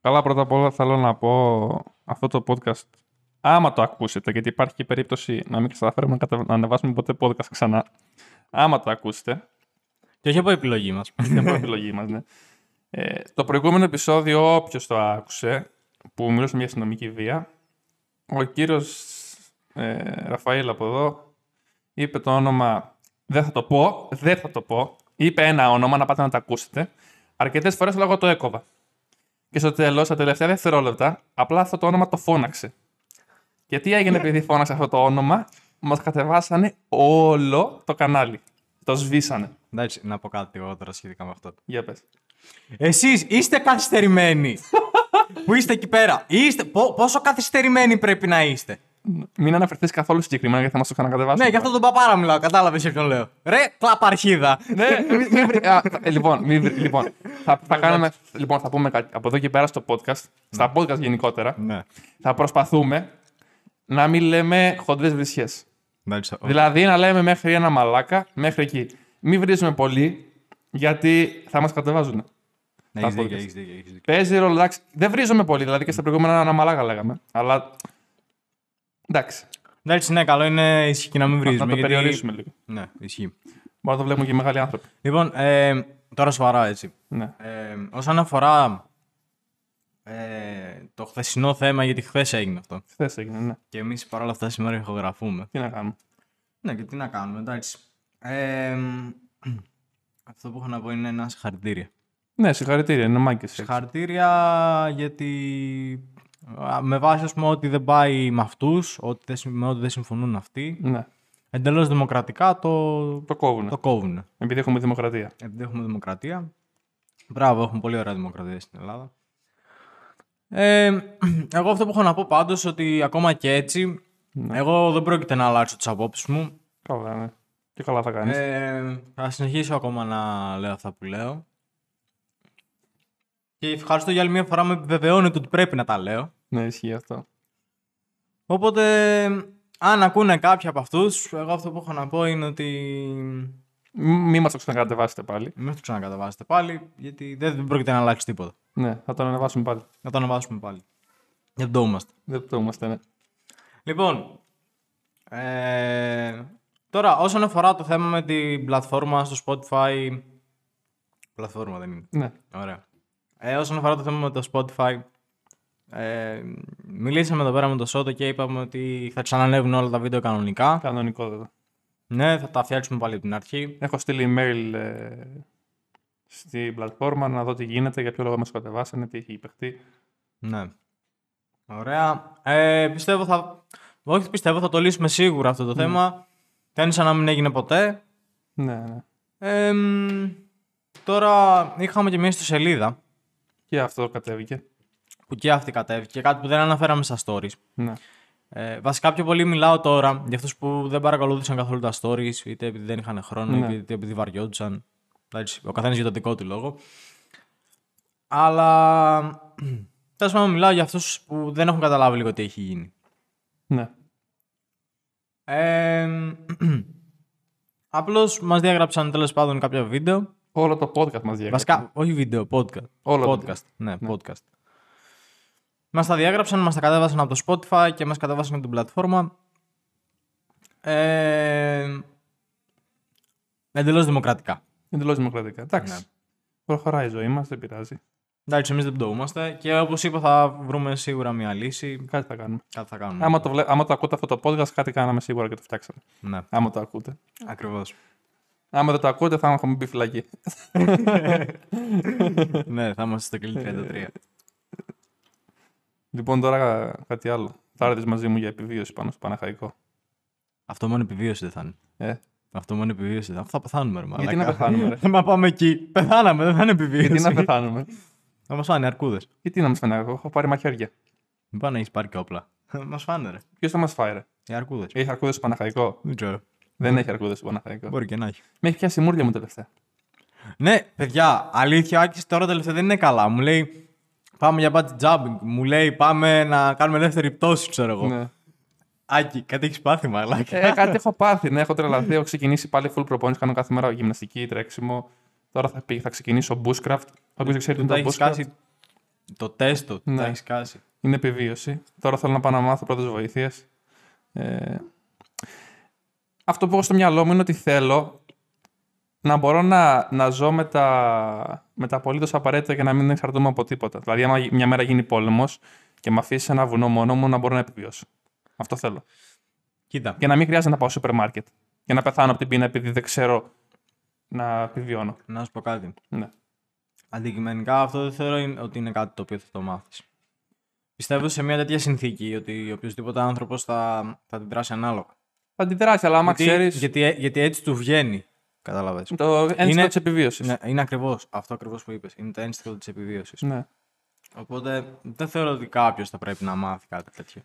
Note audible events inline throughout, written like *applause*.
Καλά, πρώτα απ' όλα θέλω να πω αυτό το podcast. Άμα το ακούσετε, γιατί υπάρχει και περίπτωση να μην καταφέρουμε να, κατα... να ανεβάσουμε ποτέ podcast ξανά. Άμα το ακούσετε. Και όχι από επιλογή μας. Και *laughs* από επιλογή μας, ναι. Ε, το προηγούμενο επεισόδιο, όποιος το άκουσε, που μιλούσε μια αστυνομική βία, ο κύριος ε, Ραφαήλ από εδώ είπε το όνομα. Δεν θα το πω, δεν θα το πω. Είπε ένα όνομα να πάτε να το ακούσετε. Αρκετές φορές λόγω το έκοβα. Και στο τέλος, στα τελευταία δευτερόλεπτα, απλά αυτό το όνομα το φώναξε. Γιατί έγινε επειδή φώναξε αυτό το όνομα, μας κατεβάσανε όλο το κανάλι. Το σβήσανε. Εντάξει, να πω κάτι εγώ τώρα σχετικά με αυτό. Για πες. Εσείς είστε καθυστερημένοι. *laughs* που είστε εκεί πέρα; Είστε, πο- πόσο καθυστερημένοι πρέπει να είστε; Μην αναφερθείς καθόλου συγκεκριμένα γιατί θα μας το ξανακατεβάσουν. Ναι, γι' αυτό τον παπάρα μιλάω. Κατάλαβες για ποιον λέω. Ρε, κλαπαρχίδα. Ναι, μη- μη βρει- α, θα- ε, λοιπόν, μη βρει- λοιπόν, θα, θα, κάνουμε, λοιπόν, θα πούμε κάτι. Από εδώ και πέρα στο podcast, στα podcast γενικότερα, ναι. θα προσπαθούμε να μην λέμε χοντρές βρισιές. Εντάξει, ο- Δηλαδή να λέμε μέχρι ένα μαλάκα, μέχρι εκεί. Μην βρίζουμε πολύ, γιατί θα μας κατεβάζουν. Ναι, έχεις τα δίκιο, podcast. έχεις δίκιο, έχεις δίκιο. Παίζει ρόλο, εντάξει. Δεν βρίζουμε πολύ, δηλαδή και στα προηγούμενα ένα μαλάκα λέγαμε. Αλλά. Εντάξει. Εντάξει, ναι, καλό είναι ισχύει και να μην Να βρίζουμε. το γιατί- περιορίσουμε λίγο. Ναι, ισχύει. Μπορεί να το βλέπουμε και οι μεγάλοι άνθρωποι. Λοιπόν, ε, τώρα σοβαρά έτσι. Ναι. Ε, όσον αφορά ε, το χθεσινό θέμα, γιατί χθες έγινε αυτό. Χθες έγινε, ναι. Και εμείς παρόλα αυτά σήμερα ηχογραφούμε. Τι να κάνουμε. Ναι, και τι να κάνουμε, εντάξει. Ε, αυτό που έχω να πω είναι ένα συγχαρητήρια. Ναι, συγχαρητήρια, είναι μάγκε. Συγχαρητήρια γιατί α, με βάση ας πούμε, ότι δεν πάει με αυτούς, ότι δεν, συμ- με ό,τι δεν συμφωνούν αυτοί, Ναι, εντελώς δημοκρατικά το, το κόβουν. το κόβουν. Επειδή έχουμε δημοκρατία. Επειδή έχουμε δημοκρατία. Μπράβο, έχουμε πολύ ωραία δημοκρατία στην Ελλάδα. Ε, εγώ αυτό που έχω να πω πάντως ότι ακόμα και έτσι, εγώ δεν πρόκειται να αλλάξω τις απόψεις μου. Καλά, ναι. Και καλά θα κάνεις. Ε, θα συνεχίσω ακόμα να λέω αυτά που λέω. Και ευχαριστώ για άλλη μια φορά με επιβεβαιώνετε ότι πρέπει να τα λέω. Ναι, ισχύει αυτό. Οπότε, αν ακούνε κάποιοι από αυτούς, εγώ αυτό που έχω να πω είναι ότι Μην μας το ξανακατεβάσετε πάλι. μην το ξανακαταβάσετε πάλι, γιατί δεν πρόκειται να αλλάξει τίποτα. Ναι, θα το ανεβάσουμε πάλι. Να το ανεβάσουμε πάλι. Γιατί το είμαστε. Δεν το είμαστε, ναι. Λοιπόν, ε, τώρα όσον αφορά το θέμα με την πλατφόρμα στο Spotify, πλατφόρμα δεν είναι. Ναι, Ωραία. Ε, όσον αφορά το θέμα με το Spotify, ε, μιλήσαμε εδώ πέρα με το Σότο και είπαμε ότι θα ξανανεύουν όλα τα βίντεο κανονικά. κανονικό εδώ. Ναι, θα τα φτιάξουμε πάλι από την αρχή. Έχω στείλει email ε, στην πλατφόρμα να δω τι γίνεται, για ποιο λόγο μας κατεβάσανε, τι έχει παιχτεί. Ναι. Ωραία. Ε, πιστεύω θα... Όχι πιστεύω, θα το λύσουμε σίγουρα αυτό το θέμα. Δεν είναι σαν να μην έγινε ποτέ. Ναι, ναι. Ε, μ, τώρα είχαμε και μια ιστοσελίδα Και αυτό κατέβηκε. που και αυτή κατέβηκε. Κάτι που δεν αναφέραμε στα stories. Ναι. Ε, βασικά πιο πολύ μιλάω τώρα για αυτούς που δεν παρακολούθησαν καθόλου τα stories, είτε επειδή δεν είχαν χρόνο, Ναι. είτε επειδή βαριόντουσαν. Εντάξει, ο καθένας για το δικό του λόγο. Αλλά τέλος πάντων μιλάω για αυτούς που δεν έχουν καταλάβει λίγο τι έχει γίνει. ναι. Ε, *clears throat* απλώς μας διαγράψαν τέλος πάντων κάποια βίντεο. Όλο το podcast μας διέγραψε. Βασικά, όχι βίντεο, podcast. Όλο podcast. Ναι, podcast. Μας τα διάγραψαν, μας τα κατέβασαν από το Spotify και μας κατέβασαν από την πλατφόρμα. Ε, εντελώς δημοκρατικά. Εντελώς δημοκρατικά. Εντάξει. Ναι. Προχωράει η ζωή μας, δεν πειράζει. Εντάξει, εμείς δεν πτωούμαστε και όπως είπα θα βρούμε σίγουρα μια λύση. Κάτι θα κάνουμε. Κάτι θα κάνουμε. Άμα το, βλέ... Άμα το ακούτε αυτό το podcast, κάτι κάναμε σίγουρα και το φτιάξαμε. Ναι, Άμα το ακούτε. ακριβώς. Άμα δεν το ακούτε, θα έχουμε μπει φυλακή. *laughs* ναι, θα είμαστε στο κλεί 33. λοιπόν, τώρα κάτι άλλο. Θα έρθεις μαζί μου για επιβίωση πάνω στο Παναχαϊκό. Αυτό μόνο επιβίωση δεν θα είναι. Ε, Αυτό μόνο επιβίωση δεν θα, θα πεθάνουμε, ρε γιατί μαλάκα. να πεθάνουμε, ρε; *laughs* Μα πάμε εκεί. Πεθάναμε, δεν θα είναι επιβίωση. γιατί να πεθάνουμε; Θα μας φάνε αρκούδες. Γιατί να μας φανεί, εγώ έχω πάρει μαχαίρια. Μην πάνε να έχεις πάρει και όπλα. *laughs* μας φάνε ρε. Ποιος θα μας φάει, ρε; Οι αρκούδες. Έχει αρκούδες στο Παναχαϊκό; Δεν ξέρω. Δεν έχει αρκούδες στο Παναχαϊκό. Μπορεί και να έχει. Με έχει πιάσει η μούρλια μου τελευταία. Ναι, παιδιά, αλήθεια, ο Άκης τώρα τελευταία δεν είναι καλά. Μου λέει πάμε για bungee jumping. Μου λέει πάμε να κάνουμε δεύτερη πτώση, ξέρω εγώ. Ναι. Άκη, κάτι έχεις πάθει, μαλάκα; Ε, κάτι έχω πάθει, ναι, έχω τρελαθεί. Έχω ξεκινήσει πάλι full προπόνηση. Κάνω κάθε μέρα γυμναστική, τρέξιμο. Τώρα θα, πει- θα ξεκινήσω bushcraft. Όποιος δεν ξέρει τι τα είναι έχεις το bushcraft. σκάσει Το τέστο, Ναι. τα έχεις κάσει. Είναι επιβίωση. Τώρα θέλω να πάω να μάθω πρώτε βοήθειες. Ε, αυτό που έχω στο μυαλό μου είναι ότι θέλω να μπορώ να, να ζω με τα, με τα απολύτως απαραίτητα και να μην εξαρτώμαι από τίποτα. Δηλαδή, άμα μια μέρα γίνει πόλεμος και με αφήσει σε ένα βουνό μόνο μου, να μπορώ να επιβιώσω. Αυτό θέλω. Κοίτα. Και να μην χρειάζεται να πάω στο σούπερ μάρκετ. Και να πεθάνω από την πείνα επειδή δεν ξέρω να επιβιώνω. Να σου πω κάτι. Ναι. Αντικειμενικά αυτό δεν θεωρώ είναι- ότι είναι κάτι το οποίο θα το μάθεις. Πιστεύω σε μια τέτοια συνθήκη ότι οποιοδήποτε άνθρωπος θα, θα αντιδράσει ανάλογα. Θα αντιδράσει, αλλά άμα γιατί, ξέρει γιατί, ε- γιατί έτσι του βγαίνει. Κατάλαβες. το ένστικτο Είναι- της επιβίωσης. Ναι, είναι ακριβώς αυτό ακριβώς που είπες. Είναι το ένστικτο της επιβίωσης. Ναι. Οπότε δεν θεωρώ ότι κάποιος θα πρέπει να μάθει κάτι τέτοιο.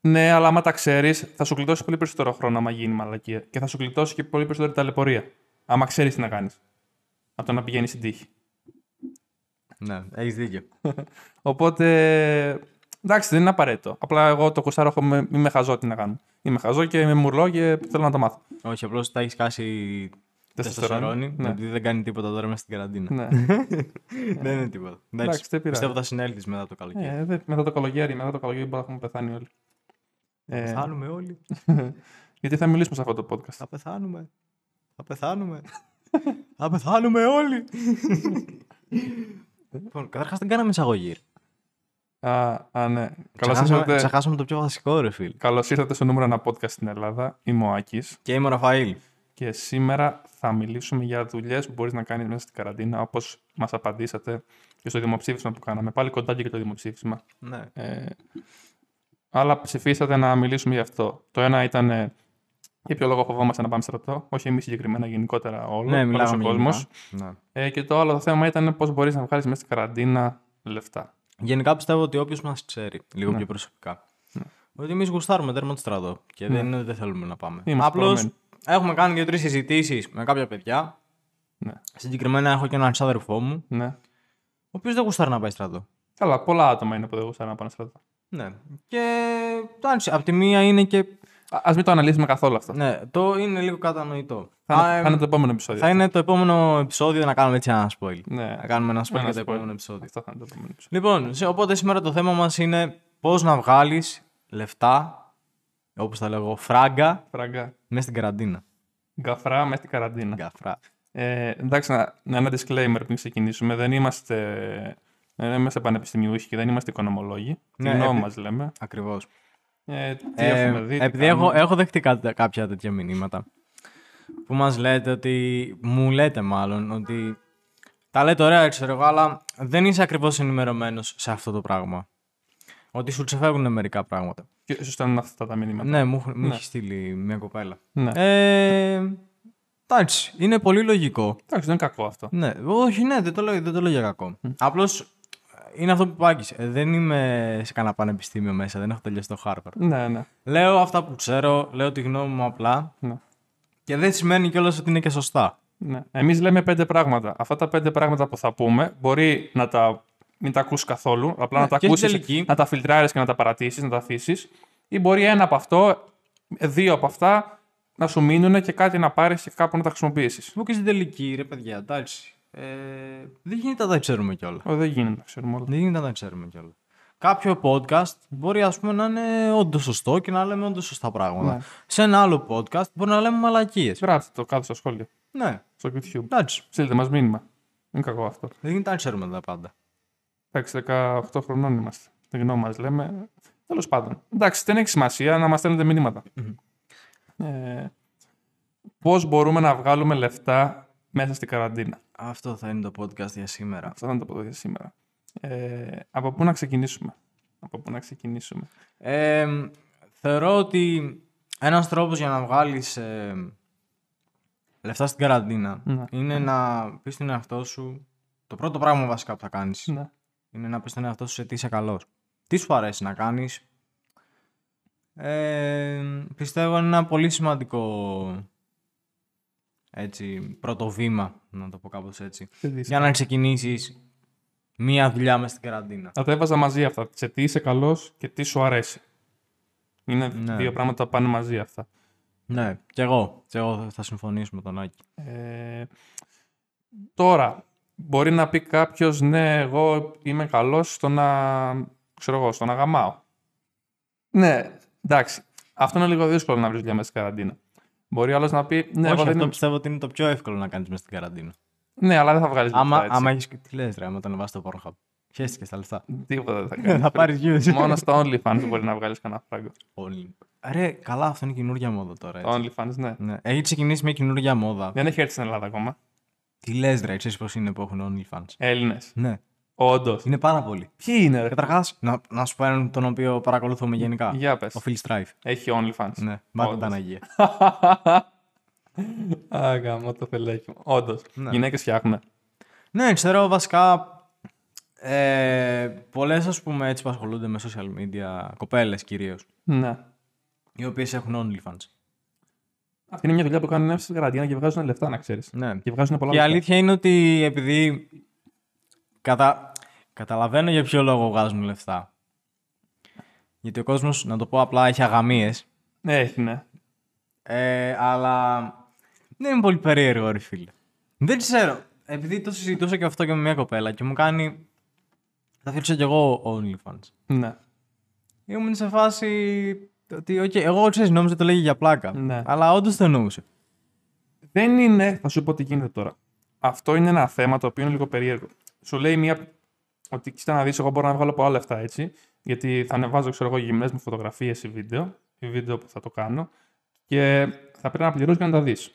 Ναι, αλλά άμα τα ξέρεις, θα σου γλιτώσει πολύ περισσότερο χρόνο άμα γίνει μαλακία. Και θα σου γλιτώσει και πολύ περισσότερη ταλαιπωρία. Άμα ξέρεις τι να κάνεις. Από το να πηγαίνεις στην τύχη. Ναι, έχεις δίκιο. *laughs* Οπότε. Εντάξει, δεν είναι απαραίτητο. Απλά εγώ το κουστάρω, έχω με- είμαι χαζό τι να κάνω. Είμαι χαζό και είμαι μουρλό και θέλω να το μάθω. Όχι, απλώς τα έχεις κάσει τεστοστερόνη. Ναι. Επειδή δεν κάνει τίποτα τώρα μέσα στην καραντίνα. ναι. *laughs* δεν είναι τίποτα. Εντάξει, δεν πειράζει. Πιστεύω θα συνέλθεις μετά το καλοκαίρι. Ε, δε- μετά το καλοκαίρι, μετά το καλοκαίρι μπορεί να έχουμε πεθάνει όλοι. Ε, Πεθάνουμε όλοι. *laughs* γιατί θα μιλήσουμε σε αυτό το podcast. Θα πεθάνουμε. Θα πεθάνουμε. *laughs* θα πεθάνουμε όλοι. λοιπόν, καταρχάς δεν κάναμε εισαγωγή. Ρε. Α, α, ναι. Καλώς Ξεχάσαμε, ήρθατε, ξεχάσαμε το πιο βασικό, ρε φίλ. καλώς ήρθατε στο νούμερο ένα podcast στην Ελλάδα. Είμαι ο Άκης. Και είμαι ο Ραφαήλ. Και σήμερα θα μιλήσουμε για δουλειές που μπορείς να κάνεις μέσα στην καραντίνα, όπως μας απαντήσατε και στο δημοψήφισμα που κάναμε. Πάλι κοντά και το δημοψήφισμα. Ναι. Ε, αλλά ψηφίσατε να μιλήσουμε γι' αυτό. Το ένα ήταν ε, για ποιο λόγο φοβόμαστε να πάμε στρατό. Όχι εμείς συγκεκριμένα, γενικότερα όλο. Ναι, όλος μιλάμε ο κόσμο. Ναι. Ε, και το άλλο το θέμα ήταν πώς μπορείς να βγάλεις μέσα στην καραντίνα λεφτά. Γενικά πιστεύω ότι όποιος μας ξέρει, λίγο Ναι. πιο προσωπικά, ότι εμείς γουστάρουμε τέρμα το στρατό. Και δεν είναι ότι δεν θέλουμε να πάμε. Είμαστε Απλώς πορωμένοι. έχουμε κάνει δύο-τρεις συζητήσεις με κάποια παιδιά. Ναι. Συγκεκριμένα έχω και έναν ξάδερφό μου, ναι. ο οποίος δεν γουστάρει να πάει στρατό. Καλά, πολλά άτομα είναι που δεν γουστάρουν να πάνε στρατό. Ναι. Και εντάξει, απ' τη μία είναι και. Α μην το αναλύσουμε καθόλου αυτό. Ναι, το είναι λίγο κατανοητό. Θα, Α, είναι- ε, θα είναι το επόμενο επεισόδιο. θα είναι το επόμενο επεισόδιο να κάνουμε έτσι ένα spoil. Ναι. Να κάνουμε ένα spoil Ένα για το spoil. επόμενο επεισόδιο. Αυτό θα είναι το επόμενο επεισόδιο. Λοιπόν, σε- οπότε σήμερα το θέμα μας είναι πώς να βγάλεις λεφτά, όπως τα λέγω, φράγκα, Φραγκά. μέσα στην καραντίνα. Γκαφρά μέσα στην καραντίνα. Γκαφρά. Ε, εντάξει, να, να ένα disclaimer πριν ξεκινήσουμε. Δεν είμαστε, δεν είμαστε πανεπιστημιούχοι και δεν είμαστε οικονομολόγοι. Ναι, Τη γνώμη επί- μας λέμε. Ακριβώς. Ε, τι Ε, έχουμε δει. τι επειδή κάνουμε. έχω, έχω δεχτεί κάτι- κάποια τέτοια μηνύματα που μας λέτε ότι, μου λέτε μάλλον, ότι τα λέτε ωραία, ξέρω εγώ, αλλά δεν είσαι ακριβώς ενημερωμένος σε αυτό το πράγμα. Ότι σου ξεφεύγουν μερικά πράγματα. Και σου στέλνουν αυτά τα μηνύματα. Ναι, μου, μου έχει στείλει μια κοπέλα. Ναι. Ε, εντάξει, είναι πολύ λογικό. Εντάξει, δεν είναι κακό αυτό. Ναι, όχι, ναι, δεν το λέω, δεν το λέω για κακό. Απλώς είναι αυτό που είπα. Δεν είμαι σε κανένα πανεπιστήμιο μέσα, δεν έχω τελειώσει το Harvard. Ναι, ναι. Λέω αυτά που ξέρω, λέω τη γνώμη μου απλά ναι. και δεν σημαίνει κιόλας ότι είναι και σωστά. ναι. Εμείς λέμε πέντε πράγματα. Αυτά τα πέντε πράγματα που θα πούμε μπορεί να τα μην τα ακούσει καθόλου, απλά να τα Ναι, και στην ακούσεις, τελική- να τα φιλτράρει και να τα παρατήσεις, να τα αφήσεις. Ή μπορεί ένα από αυτό, δύο από αυτά να σου μείνουν και κάτι να πάρεις και κάπου να τα χρησιμοποιήσεις. Που και στην τελική, ρε παιδιά, εντάξει. Ε, δεν γίνεται να τα ξέρουμε κιόλας. Δεν γίνεται, να ξέρουμε όλα. Δεν γίνεται να τα ξέρουμε κιόλας. Κάποιο podcast μπορεί ας πούμε να είναι όντως σωστό και να λέμε όντως σωστά πράγματα. Ναι. Σε ένα άλλο podcast μπορεί να λέμε μαλακίες. Γράψτε το κάτω στα σχόλια, Ναι, στο YouTube. εντάξει. Στείλτε μας μήνυμα. Είναι κακό αυτό. Δεν γίνεται να ξέρουμε τα πάντα. Εντάξει, 18 χρονών είμαστε. Τη γνώμη μας λέμε. Τέλος πάντων. Εντάξει, δεν έχει σημασία να μας στέλνετε μηνύματα. Ε, Πώς μπορούμε να βγάλουμε λεφτά μέσα στην καραντίνα. Αυτό θα είναι το podcast για σήμερα. Αυτό θα είναι το ποδόσφαιρο σήμερα. Ε, από πού να ξεκινήσουμε; Από πού να ξεκινήσουμε; Ε, θεωρώ ότι ένας τρόπος για να βγάλεις ε, λεφτά στην καραντίνα Ναι. είναι να πεις στον εαυτό σου το πρώτο πράγμα βασικά που θα κάνεις Ναι. είναι να πεις στον εαυτό σου σε τι είσαι καλός. Τι σου αρέσει να κάνεις. Ε, πιστεύω είναι ένα πολύ σημαντικό έτσι, πρώτο βήμα, να το πω κάπως έτσι, Τι δεις. για να ξεκινήσεις μία δουλειά μες στην καραντίνα. Θα τα έβαζα μαζί αυτά. Σε τι είσαι καλός και τι σου αρέσει. Είναι Ναι. δύο πράγματα που πάνε μαζί αυτά. Ναι, κι εγώ. Κι εγώ θα συμφωνήσω με τον Άκη. Ε, τώρα, μπορεί να πει κάποιος, ναι, εγώ είμαι καλός στο να, ξέρω εγώ, στο να γαμάω. Ναι, εντάξει. Αυτό είναι λίγο δύσκολο να βρεις δουλειά μέσα στην καραντίνα. Μπορεί άλλος να πει, ναι, Όχι, εγώ δεν αυτό είμαι... πιστεύω ότι είναι το πιο εύκολο να κάνεις μέσα στην καραντίνα. Ναι, αλλά δεν θα βγάλεις λεφτά. Άμα, έτσι. άμα έχεις. Τι λες, ρε, άμα το ανεβάσει το Pornhub. Χαίστηκες τα λεφτά. Τίποτα δεν θα *laughs* κάνεις. θα πάρεις views. Μόνο στο OnlyFans μπορεί να βγάλεις κανένα φράγκο. Όλοι. Ρε, καλά, αυτό είναι καινούργια μόδα τώρα. Το Έτσι. OnlyFans, ναι. Ναι. Έχει ξεκινήσει μια καινούργια μόδα. Δεν έχει έρθει στην Ελλάδα ακόμα. Τι λες, ρε, ξέρεις πώς είναι που έχουν OnlyFans. Έλληνες. Ναι. Όντως. Είναι πάρα πολύ. Ποιοι είναι, ρε. Καταρχάς, να, να σου πω έναν τον οποίο παρακολουθούμε γενικά. Για πες. Ο Phil Strife. Έχει OnlyFans. Ναι, μάται Όντως. τα Παναγία. *laughs* Α, γαμώ το φελέκι μου. Όντως. Ναι. Γυναίκες φτιάχνουν. Ναι, ξέρω βασικά. Ε, Πολλές ας πούμε έτσι που ασχολούνται με social media, κοπέλες κυρίως, Ναι. οι οποίες έχουν OnlyFans. Αυτή είναι μια δουλειά που κάνουν μέσα στην καραντίνα και βγάζουν λεφτά, να ξέρεις. Ναι. Και βγάζουν πολλά Και η λεφτά. αλήθεια είναι ότι επειδή. Κατα... Καταλαβαίνω για ποιο λόγο βγάζουν λεφτά. Γιατί ο κόσμος, να το πω απλά, έχει αγαμίες. Ναι, έχει, ναι. Ε, αλλά δεν είναι πολύ περίεργο, ρε φίλε. Δεν ξέρω. Επειδή το συζητούσα και αυτό και με μια κοπέλα και μου κάνει. Θα φτιάξω κι εγώ OnlyFans. ναι. Ήμουν σε φάση. Ότι, okay, εγώ ξέρεις, νόμιζα το λέγει για πλάκα. Ναι. Αλλά όντως το εννοούσε. Δεν είναι, θα σου πω τι γίνεται τώρα. Αυτό είναι ένα θέμα το οποίο είναι λίγο περίεργο. Σου λέει μία. Ότι κοίτα να δεις, εγώ μπορώ να βγάλω πολλά λεφτά έτσι. Γιατί θα ανεβάζω, ξέρω εγώ, γυμνές μου φωτογραφίες ή βίντεο. Ή βίντεο που θα το κάνω. Και θα πρέπει να πληρώσεις για να τα δεις.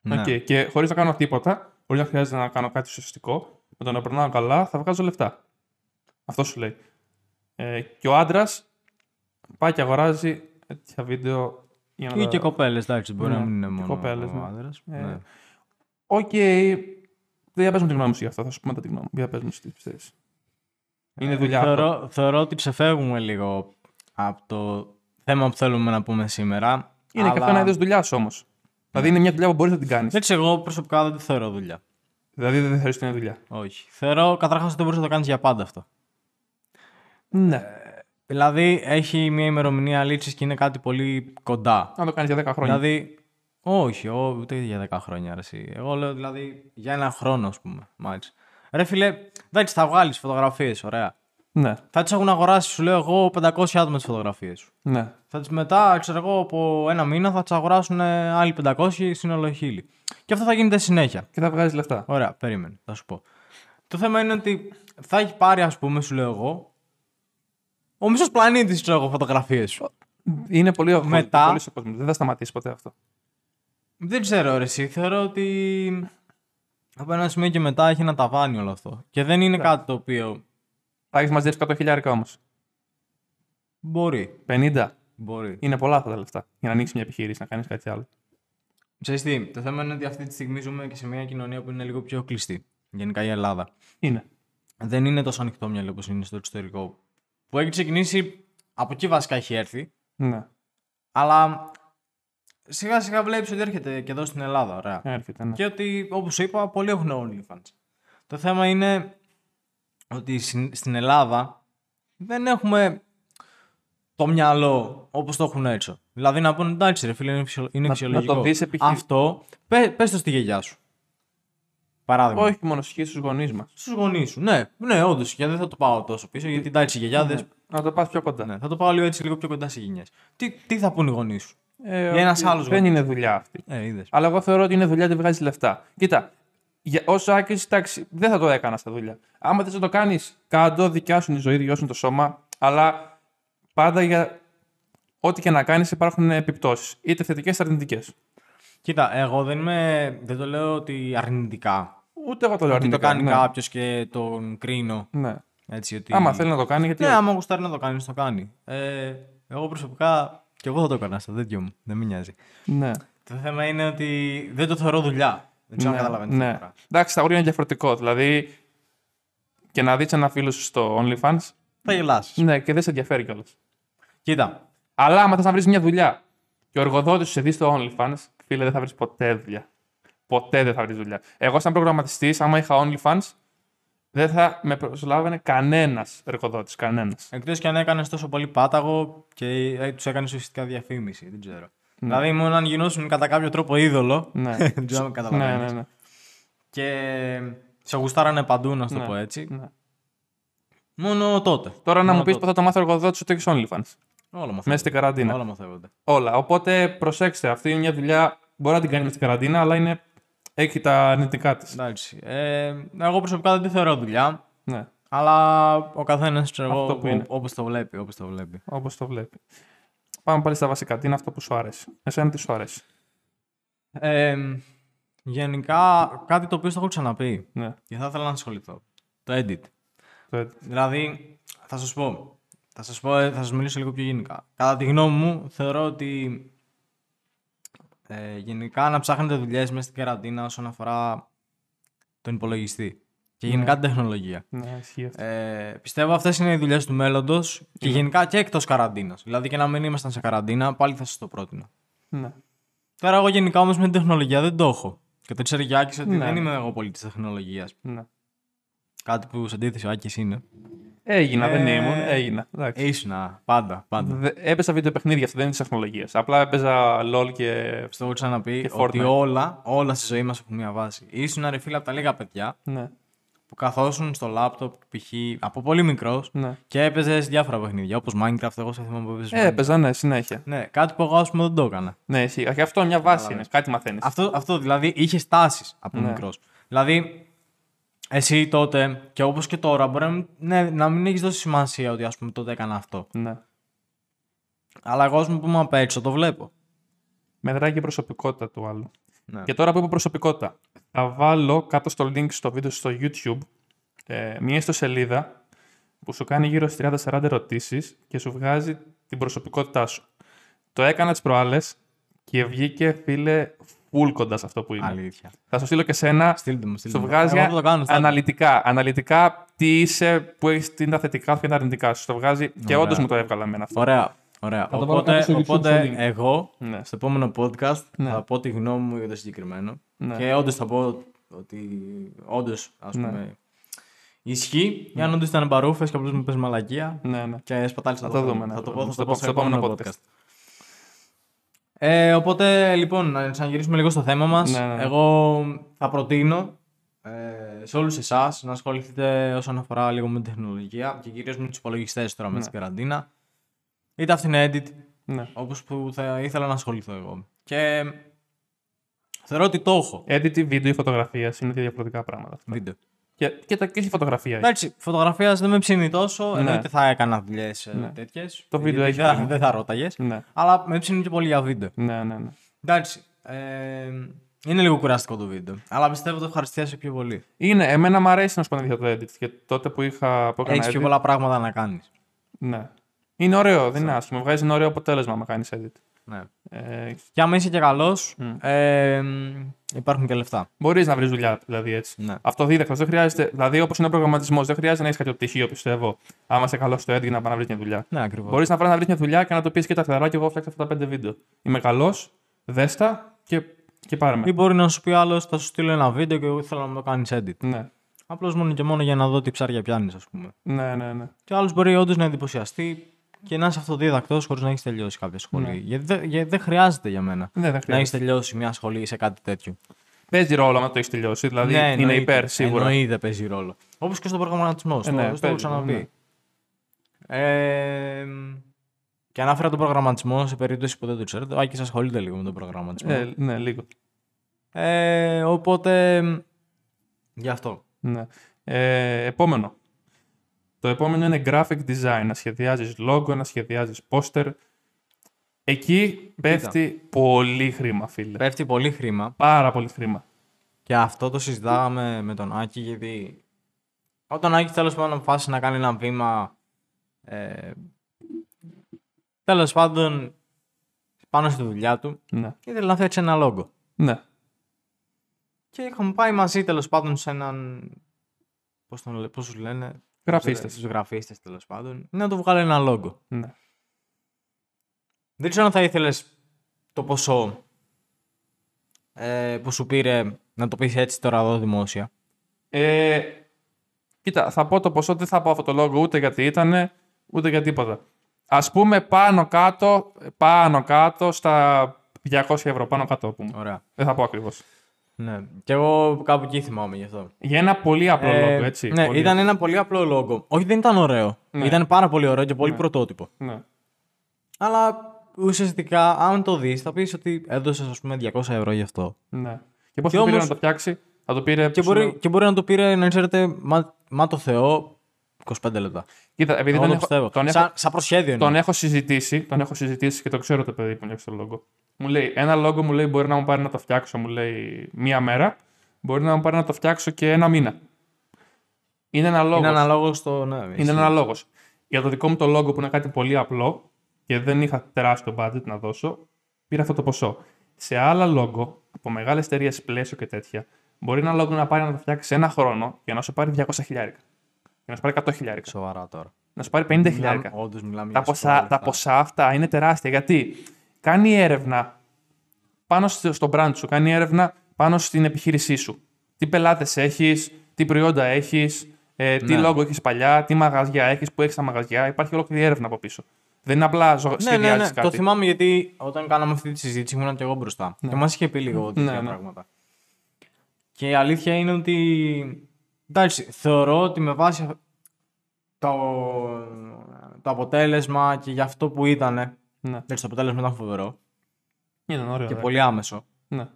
Ναι. Okay. Και χωρίς να κάνω τίποτα, χωρίς να χρειάζεται να κάνω κάτι ουσιαστικό, με το να περνάω καλά, θα βγάζω λεφτά. Αυτό σου λέει. Ε, και ο άντρας πάει και αγοράζει τέτοια βίντεο για να Ή τα- και κοπέλες, εντάξει, μπορεί Ναι, να μην είναι και μόνο κοπέλες, ο ναι. άντρας. Ε, Ναι. Οκ. Δεν πες μου τη γνώμη σου γι' αυτό, θα σου πούμε τη γνώμη μου. Για πες μου τι πιστεύεις. Είναι δουλειά αυτό. Θεωρώ, θεωρώ ότι ξεφεύγουμε λίγο από το θέμα που θέλουμε να πούμε σήμερα. Είναι και αυτό ένα είδος δουλειάς όμως. Δηλαδή είναι μια δουλειά που μπορείς να την κάνεις. Έτσι, εγώ προσωπικά δεν το θεωρώ δουλειά. Δηλαδή δεν θεωρείς ότι είναι δουλειά. Όχι. Θεωρώ καταρχάς ότι μπορείς να το κάνεις για πάντα αυτό. Ναι. Δηλαδή, έχει μια ημερομηνία λήξη και είναι κάτι πολύ κοντά. Να το κάνεις για 10 χρόνια. Δηλαδή, όχι, εγώ ούτε για 10 χρόνια. Ρε, εσύ. Εγώ λέω δηλαδή για ένα χρόνο, ας πούμε. Μάλιστα. Ρε φίλε, εντάξει, θα βγάλεις φωτογραφίες, ωραία. Ναι. Θα τις έχουν αγοράσει, σου λέω εγώ, 500 άτομα τις φωτογραφίες σου. Ναι. Θα τις μετά, ξέρω εγώ, από ένα μήνα θα τις αγοράσουν ε, άλλοι 500 σύνολο χίλιοι. Και αυτό θα γίνεται συνέχεια. Και θα βγάζεις λεφτά. Ωραία, περίμενε, θα σου πω. Το θέμα είναι ότι θα έχει πάρει, ας πούμε, σου λέω εγώ, ο μισός πλανήτης, ξέρω εγώ, φωτογραφίες σου. Είναι πολύ ο Μετά- Πολύ ο κόσμος. Δεν θα σταματήσει ποτέ αυτό. Δεν ξέρω, ρε, εσύ. Θεωρώ ότι από ένα σημείο και μετά έχει ένα ταβάνι όλο αυτό. Και δεν είναι κάτι το οποίο Θα έχεις μαζέψει 100 χιλιάρικα όμως. μπορεί. 50. Μπορεί. Είναι πολλά αυτά τα λεφτά. Για να ανοίξεις μια επιχείρηση, να κάνεις κάτι άλλο. Ξέρεις τι, το θέμα είναι ότι αυτή τη στιγμή ζούμε και σε μια κοινωνία που είναι λίγο πιο κλειστή. Γενικά η Ελλάδα. Είναι. δεν είναι τόσο ανοιχτό μυαλό όπως είναι στο εξωτερικό. Που έχει ξεκινήσει, από εκεί βασικά έχει έρθει, Ναι. αλλά σιγά σιγά βλέπεις ότι έρχεται και εδώ στην Ελλάδα, ωραία. Έρχεται. Ναι. Και ότι, όπως σου είπα, πολλοί έχουν OnlyFans. Το θέμα είναι ότι στην στην Ελλάδα δεν έχουμε το μυαλό όπως το έχουν έτσι. Δηλαδή να πούνε εντάξει ρε φίλε είναι, φυσιο- είναι Να- φυσιολογικό. να το δεις επιχει- Αυτό, πέ, πες το στη γιαγιά σου. Παράδειγμα. Όχι μόνο ισχύει στους γονείς μας. Στους γονείς σου. Ναι, ναι, όντως. Και δεν θα το πάω τόσο πίσω, γιατί εντάξει, οι γιαγιάδε. Να το πας πιο κοντά. Ναι, θα το πάω λίγο έτσι λίγο πιο κοντά σε γενιέ. Τι, τι θα πούνε οι γονείς σου; Ε, Για ένας ότι άλλος Δεν γονιός. είναι δουλειά αυτή. Ε, είδες. Αλλά εγώ θεωρώ ότι είναι δουλειά γιατί βγάζεις λεφτά. Κοίτα, για, ως άκρης, εντάξει, δεν θα το έκανα στα δουλειά. Άμα θες να το κάνεις, κάτω, δικιά σου είναι η ζωή, δικιά σου είναι το σώμα. Αλλά πάντα για ό,τι και να κάνεις υπάρχουν επιπτώσεις. Είτε θετικές είτε αρνητικές. Κοίτα, εγώ δεν, είμαι, δεν το λέω ότι αρνητικά. Ούτε εγώ το λέω Ότι το αρνητικά. κάνει ναι. κάποιος και τον κρίνω. Ναι. Έτσι, ότι... Άμα θέλει να το κάνει, γιατί. Ναι, όχι. άμα γουστάρει να το κάνει, το κάνει. Ε, εγώ προσωπικά και εγώ θα το έκανα στο τέτοιο μου. Δεν με νοιάζει. Ναι. Το θέμα είναι ότι δεν το θεωρώ δουλειά. Δεν ξέρω αν ναι. καταλαβαίνετε. ναι. τι διαφορά. Εντάξει, τα όρια είναι διαφορετικό. Δηλαδή, και να δεις ένα φίλο σου στο OnlyFans, Θα γελάσεις. ναι, και δεν σε ενδιαφέρει κιόλας. Κοίτα, Αλλά άμα θες να βρεις μια δουλειά και ο εργοδότης σου σε δει στο OnlyFans, φίλε, δεν θα βρεις ποτέ δουλειά. Ποτέ δεν θα βρεις δουλειά. Εγώ, σαν προγραμματιστής, άμα είχα OnlyFans, δεν θα με προσλάβαινε κανένας εργοδότης. Κανένας. Εκτός και αν έκανες τόσο πολύ πάταγο και ε, τους έκανες ουσιαστικά διαφήμιση. Δεν ξέρω. Ναι. Δηλαδή, μόνο αν γινώσουν κατά κάποιο τρόπο είδωλο. Ναι. *laughs* δεν ξέρω αν ναι, καταλαβαίνεις. ναι, ναι. Και Σε γουστάρανε παντού, να σου το Ναι. πω έτσι. Ναι. Μόνο τότε. Τώρα να Μόνο μου πεις τότε. πώς θα το μάθει ο εργοδότης ότι έχεις OnlyFans. Όλα μαθαίνονται. Μέσα στην καραντίνα. Όλα μαθαίνονται. Όλα. Οπότε προσέξτε, αυτή είναι μια δουλειά. Μπορεί να την κάνει μες στην καραντίνα, αλλά είναι... έχει τα αρνητικά της. Εντάξει. Ε, εγώ προσωπικά δεν τη θεωρώ δουλειά. Ναι, Αλλά ο καθένας Αυτό που είναι. όπως το βλέπει. Όπως το βλέπει. όπως το βλέπει. Πάμε πάλι στα βασικά. Τι είναι αυτό που σου αρέσει; Εσένα τι σου αρέσει; Ε, γενικά, κάτι το οποίο το έχω ξαναπεί Ναι, και θα ήθελα να ασχοληθώ. Το edit. το έτσι. Δηλαδή, θα σας πω, θα σας, πω, ε, θα σας μιλήσω λίγο πιο γενικά. Κατά τη γνώμη μου, θεωρώ ότι ε, γενικά να ψάχνετε δουλειές μέσα στην καραντίνα όσον αφορά τον υπολογιστή και γενικά την τεχνολογία. Ναι, ισχύει αυτό. Ε, πιστεύω αυτές είναι οι δουλειές του μέλλοντος και γενικά και εκτός καραντίνας. Δηλαδή και να μην ήμασταν σε καραντίνα, πάλι θα σας το πρότεινα. Ναι. Τώρα εγώ γενικά όμως με την τεχνολογία δεν το έχω. Και το ξέρει και ο Άκης ότι Ναι. δεν είμαι εγώ πολύ της τεχνολογίας. ναι. Κάτι που σε αντίθεση ο Άκης είναι. Έγινα, δεν Ε, ήμουν. Έγινα. Εντάξει. Ήσουνα, πάντα, πάντα. Δε- Έπαιζα βιντεοπαιχνίδια, αυτό δεν είναι της τεχνολογίας. Απλά έπαιζα LOL και. Στο έχω ξαναπεί Και ότι Fortnite. όλα, όλα στη ζωή μας έχουν μία βάση. Ήσουν ρε φίλε από τα λίγα παιδιά Ναι, που καθόσουν στο λάπτοπ π.χ. από πολύ μικρός ναι. και έπαιζες διάφορα παιχνίδια όπως Minecraft. Εγώ σε θυμάμαι που έπαιζες. Ε, έπαιζα, ναι, συνέχεια. Ναι, κάτι που εγώ ας πούμε δεν το έκανα. Ναι, εσύ. Και αυτό μια βάση είναι. Κάτι μαθαίνεις. Αυτό, αυτό δηλαδή είχες τάσεις από Ναι. μικρός. Δηλαδή, εσύ τότε και όπως και τώρα μπορεί να μην, ναι, να μην έχεις δώσει σημασία ότι ας πούμε τότε έκανα αυτό. Ναι. Αλλά εγώ, ας πούμε, που είμαι απ' έξω, το βλέπω. Μετράει και η προσωπικότητα του άλλου. Ναι. Και τώρα που είπα προσωπικότητα, θα βάλω κάτω στο link στο βίντεο στο YouTube ε, μια ιστοσελίδα που σου κάνει γύρω στις 30-40 ερωτήσεις και σου βγάζει την προσωπικότητά σου. Το έκανα τις προάλλες και βγήκε φίλε full κοντά σε αυτό που είναι. Αλήθεια. Θα σου στείλω και σένα. Στείλτε μου, στείλτε Στο μου. βγάζει Εγώ θα το κάνω, θα- αναλυτικά. Αναλυτικά τι είσαι, που έχεις τι είναι τα θετικά σου και τα αρνητικά σου. Το βγάζει και Ωραία. όντως μου το έβγαλα εμένα αυτό. Ωραία. Ωραία. το βάλω Οπότε, κάτω στο YouTube οπότε στο link. εγώ Ναι. στο επόμενο podcast Ναι. θα πω τη γνώμη μου για το συγκεκριμένο. Ναι. Και όντως θα πω ότι όντως ας Ναι. πούμε ισχύει. Για αν όντω ήταν μπαρούφε και απλώς μου πες μαλακία Ναι, ναι. και σπατάλησα Θα το το χρόνο. δούμε, ναι, Θα θα το το πω, θα δούμε. το πω Στο στο επόμενο επόμενο podcast. Podcast. Ε, οπότε λοιπόν, να ξαναγυρίσουμε λίγο στο θέμα μας. Ναι, ναι, ναι. Εγώ θα προτείνω ε, σε όλους εσάς να ασχοληθείτε όσον αφορά λίγο με την τεχνολογία και κυρίως με τους υπολογιστές τώρα με Ναι. την καραντίνα. Είτε αυτή είναι edit, ναι. όπως που θα ήθελα να ασχοληθώ εγώ. Και θεωρώ ότι το έχω. Edit, βίντεο ή φωτογραφία είναι δύο διαφορετικά πράγματα. αυτά. Βίντεο. Και, και, τα, και στη φωτογραφία. έχει. Εντάξει, φωτογραφίας δεν με ψήνει τόσο. Ναι. Εννοείται θα έκανα δουλειές Ναι. τέτοιες. Το βίντεο έχει Δεν, πράγμα. δεν θα ρώταγες. Ναι, Αλλά με ψήνει και πολύ για βίντεο. ναι, ναι. ναι. Εντάξει. Ε, είναι λίγο κουραστικό το βίντεο. Αλλά πιστεύω το ευχαριστιάσαι πιο πολύ. Είναι, εμένα μου αρέσει να σου πω την αλήθεια το edit. Και τότε που είχα. Που έκανα Έχεις πιο edit, πολλά πράγματα να κάνεις. Ναι. Είναι ωραίο, δεν είναι άσχημο. Βγάζει ένα ωραίο αποτέλεσμα να κάνεις edit. Ναι. Ε, Και άμα είσαι και καλός, Μμ. ε, υπάρχουν και λεφτά. Μπορείς να βρεις δουλειά δηλαδή έτσι. Ναι. Αυτοδίδακτο. Δεν χρειάζεται. Δηλαδή, όπως είναι ο προγραμματισμός, δεν χρειάζεται να έχεις κάποιο πτυχίο, πιστεύω. Άμα είσαι καλός στο edit να πάει να βρεις μια δουλειά. Ναι, ακριβώς. Μπορείς να βρεις να βρεις μια δουλειά και να το πεις και τα φτερά και εγώ φτιάξα αυτά τα πέντε βίντεο. Είμαι καλός, δέστα και, και πάρε με. Ή μπορεί να σου πει άλλος, θα σου στείλω ένα βίντεο και εγώ θέλω να μου το κάνεις edit. Ναι, Απλώς μόνο και μόνο για να δω τι ψάρια πιάνεις, ας πούμε. ναι, ναι. ναι. Και άλλος μπορεί όντως να εντυπωσιαστεί και να είσαι αυτοδίδακτος χωρίς να έχεις τελειώσει κάποια σχολή. Ναι. Γιατί δεν γιατί δεν χρειάζεται για μένα Ναι, δεν να έχεις χρειάζεται. τελειώσει μια σχολή σε κάτι τέτοιο. Παίζει ρόλο άμα το έχεις τελειώσει. Δηλαδή Ναι, είναι εννοείται. υπέρ σίγουρα. Εννοείται παίζει ρόλο. Όπως και στον προγραμματισμός. Στο, ναι, στο έχω παίζει, ξαναπεί. Ε, και ανάφερα τον προγραμματισμό σε περίπτωση που δεν το ξέρετε. Ο Άκης ασχολείται λίγο με τον προγραμματισμό. Ε, ναι, λίγο. Ε, οπότε. Γι' αυτό. Ναι. Ε, επόμενο. Το επόμενο είναι graphic design. Να σχεδιάζεις logo, να σχεδιάζεις poster. Εκεί πέφτει πολύ χρήμα, φίλε. Πέφτει πολύ χρήμα. Πάρα πολύ χρήμα. Και αυτό το συζητάγαμε με τον Άκη γιατί όταν ο Άκης τέλος πάντων αποφάσισε να κάνει ένα βήμα ε, τέλος πάντων πάνω στη δουλειά του Ναι. ήθελε να φτιάξει ένα λόγο. Ναι. Και είχαμε πάει μαζί τέλος πάντων σε έναν πώς, τον, λέ- πώς τους λένε Γραφίστες. στους γραφίστες τέλος πάντων να του βγάλει ένα λόγο. Ναι. Δεν ξέρω αν θα ήθελες το ποσό ε, που σου πήρε να το πεις έτσι τώρα εδώ δημόσια. Ε, κοίτα, θα πω το ποσό, δεν θα πω αυτό το λόγο ούτε γιατί ήταν, ούτε για τίποτα. Ας πούμε πάνω κάτω, πάνω κάτω στα 200 ευρώ, πάνω κάτω πούμε. Ωραία. Δεν θα πω ακριβώς. Ναι. Και εγώ κάπου εκεί θυμάμαι γι' αυτό. Για ένα πολύ απλό Ε, λόγο, έτσι. Ναι, Πολύ ήταν ένα πολύ απλό λόγο. Όχι, δεν ήταν ωραίο. Ναι. Ήταν πάρα πολύ ωραίο και πολύ πρωτότυπο. Ναι. Αλλά ουσιαστικά, αν το δεις, θα πεις ότι έδωσες, ας πούμε, 200 ευρώ γι' αυτό. ναι. Και πώς Και θα πήρε όμως- να το φτιάξει, θα το πήρε. Και σου μπορεί, λέω- και μπορεί να το πήρε, να ξέρετε, μα, μα το Θεό, 25 λεπτά. Κοίτα, επειδή Εγώ τον το έχω, πιστεύω. τον, έχω, Σαν, σαν προσχέδιο είναι. τον έχω συζητήσει, τον έχω συζητήσει και το ξέρω το παιδί που είναι στο λόγο. Μου λέει, ένα λόγο μου λέει μπορεί να μου πάρει να το φτιάξω, μου λέει μία μέρα. Μπορεί να μου πάρει να το φτιάξω και ένα μήνα. Είναι ένα λόγος. Είναι αναλόγως στο. Ναι, Είναι ένα λόγος. Για το δικό μου το λόγο που είναι κάτι πολύ απλό και δεν είχα τεράστιο budget να δώσω, πήρα αυτό το ποσό. Σε άλλα λόγο, από μεγάλες εταιρείες πλαίσιο και τέτοια, μπορεί ένα λόγο να πάρει να το φτιάξει σε ένα χρόνο για να σου πάρει 200 χιλιάρικα. Για να σου πάρει 100 χιλιάρικα. Σοβαρά τώρα. Να σου πάρει 50 χιλιάρικα. Όντως μιλάμε Τα για σοβαρά ποσά, τα λεφτά. ποσά αυτά είναι τεράστια γιατί κάνει έρευνα πάνω στο στο brand σου, κάνει έρευνα πάνω στην επιχείρησή σου. Τι πελάτες έχεις, τι προϊόντα έχεις, ε, τι Ναι. λόγο έχεις παλιά, τι μαγαζιά έχεις, που έχεις τα μαγαζιά. Υπάρχει ολόκληρη έρευνα από πίσω. Δεν είναι απλά ζω... Ναι, ναι, σχεδιάζεις ναι. κάτι. Το θυμάμαι γιατί όταν κάναμε αυτή τη συζήτηση ήμουν και εγώ μπροστά. Και μας είχε πει λίγο τέτοια Ναι, ναι. πράγματα. Και η αλήθεια είναι ότι. Εντάξει, θεωρώ ότι με βάση το, το αποτέλεσμα και για αυτό που ήταν. Ναι. Εντάξει, το αποτέλεσμα ήταν φοβερό Ήταν ωραίο. και ναι. πολύ άμεσο. Ναι.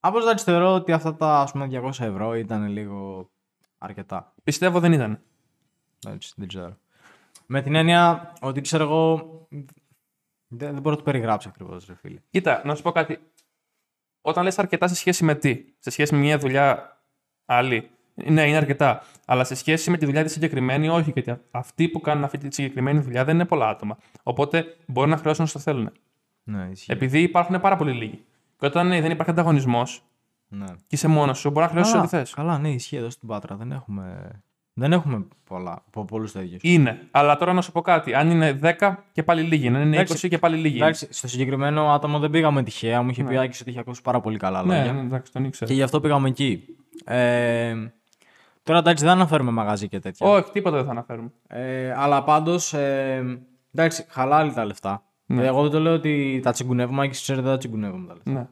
Απλώς εντάξει, θεωρώ ότι αυτά τα ας πούμε, 200 ευρώ ήταν λίγο αρκετά. Πιστεύω δεν ήταν. Εντάξει, δεν ξέρω. Με την έννοια ότι ξέρω εγώ. Δεν, δεν μπορώ να το περιγράψω ακριβώς, ρε φίλε. Κοίτα, να σου πω κάτι. Όταν λες αρκετά σε σχέση με τι, σε σχέση με μια δουλειά άλλη, ναι, είναι αρκετά. Αλλά σε σχέση με τη δουλειά της συγκεκριμένη, όχι. Γιατί αυτοί που κάνουν αυτή τη συγκεκριμένη δουλειά δεν είναι πολλά άτομα. Οπότε μπορεί να χρεώσουν όσο το θέλουν. Ναι, ισχύει. Επειδή υπάρχουν πάρα πολύ λίγοι. Και όταν ε, δεν υπάρχει ανταγωνισμός Ναι. και είσαι μόνος σου, μπορείς να χρεώσεις ό,τι θες. καλά, ναι, ισχύει εδώ στην Πάτρα. Δεν έχουμε, δεν έχουμε πολλά, πο, πολλούς τέτοιους. Είναι. Αλλά τώρα να σου πω κάτι. Αν είναι 10 και πάλι λίγοι. Αν είναι 20 Εντάξει. και πάλι λίγοι. Εντάξει, στο συγκεκριμένο άτομο δεν πήγαμε τυχαία. Μου είχε πει ο Άκης ότι είχε ακούσει πάρα πολύ καλά ναι, λόγια. ναι, εντάξει, τον ήξερα. Και γι' αυτό πήγαμε εκεί. Ε, τώρα εντάξει, δεν αναφέρουμε μαγαζί και τέτοια. Όχι, τίποτα δεν θα αναφέρουμε. Ε, αλλά πάντως. Ε, εντάξει, χαλάλι τα λεφτά. Ναι. Ε, Εγώ δεν το λέω ότι τα τσιγκουνεύουμε, και ξέρετε δεν τα τσιγκουνεύουμε τα λεφτά. Ναι.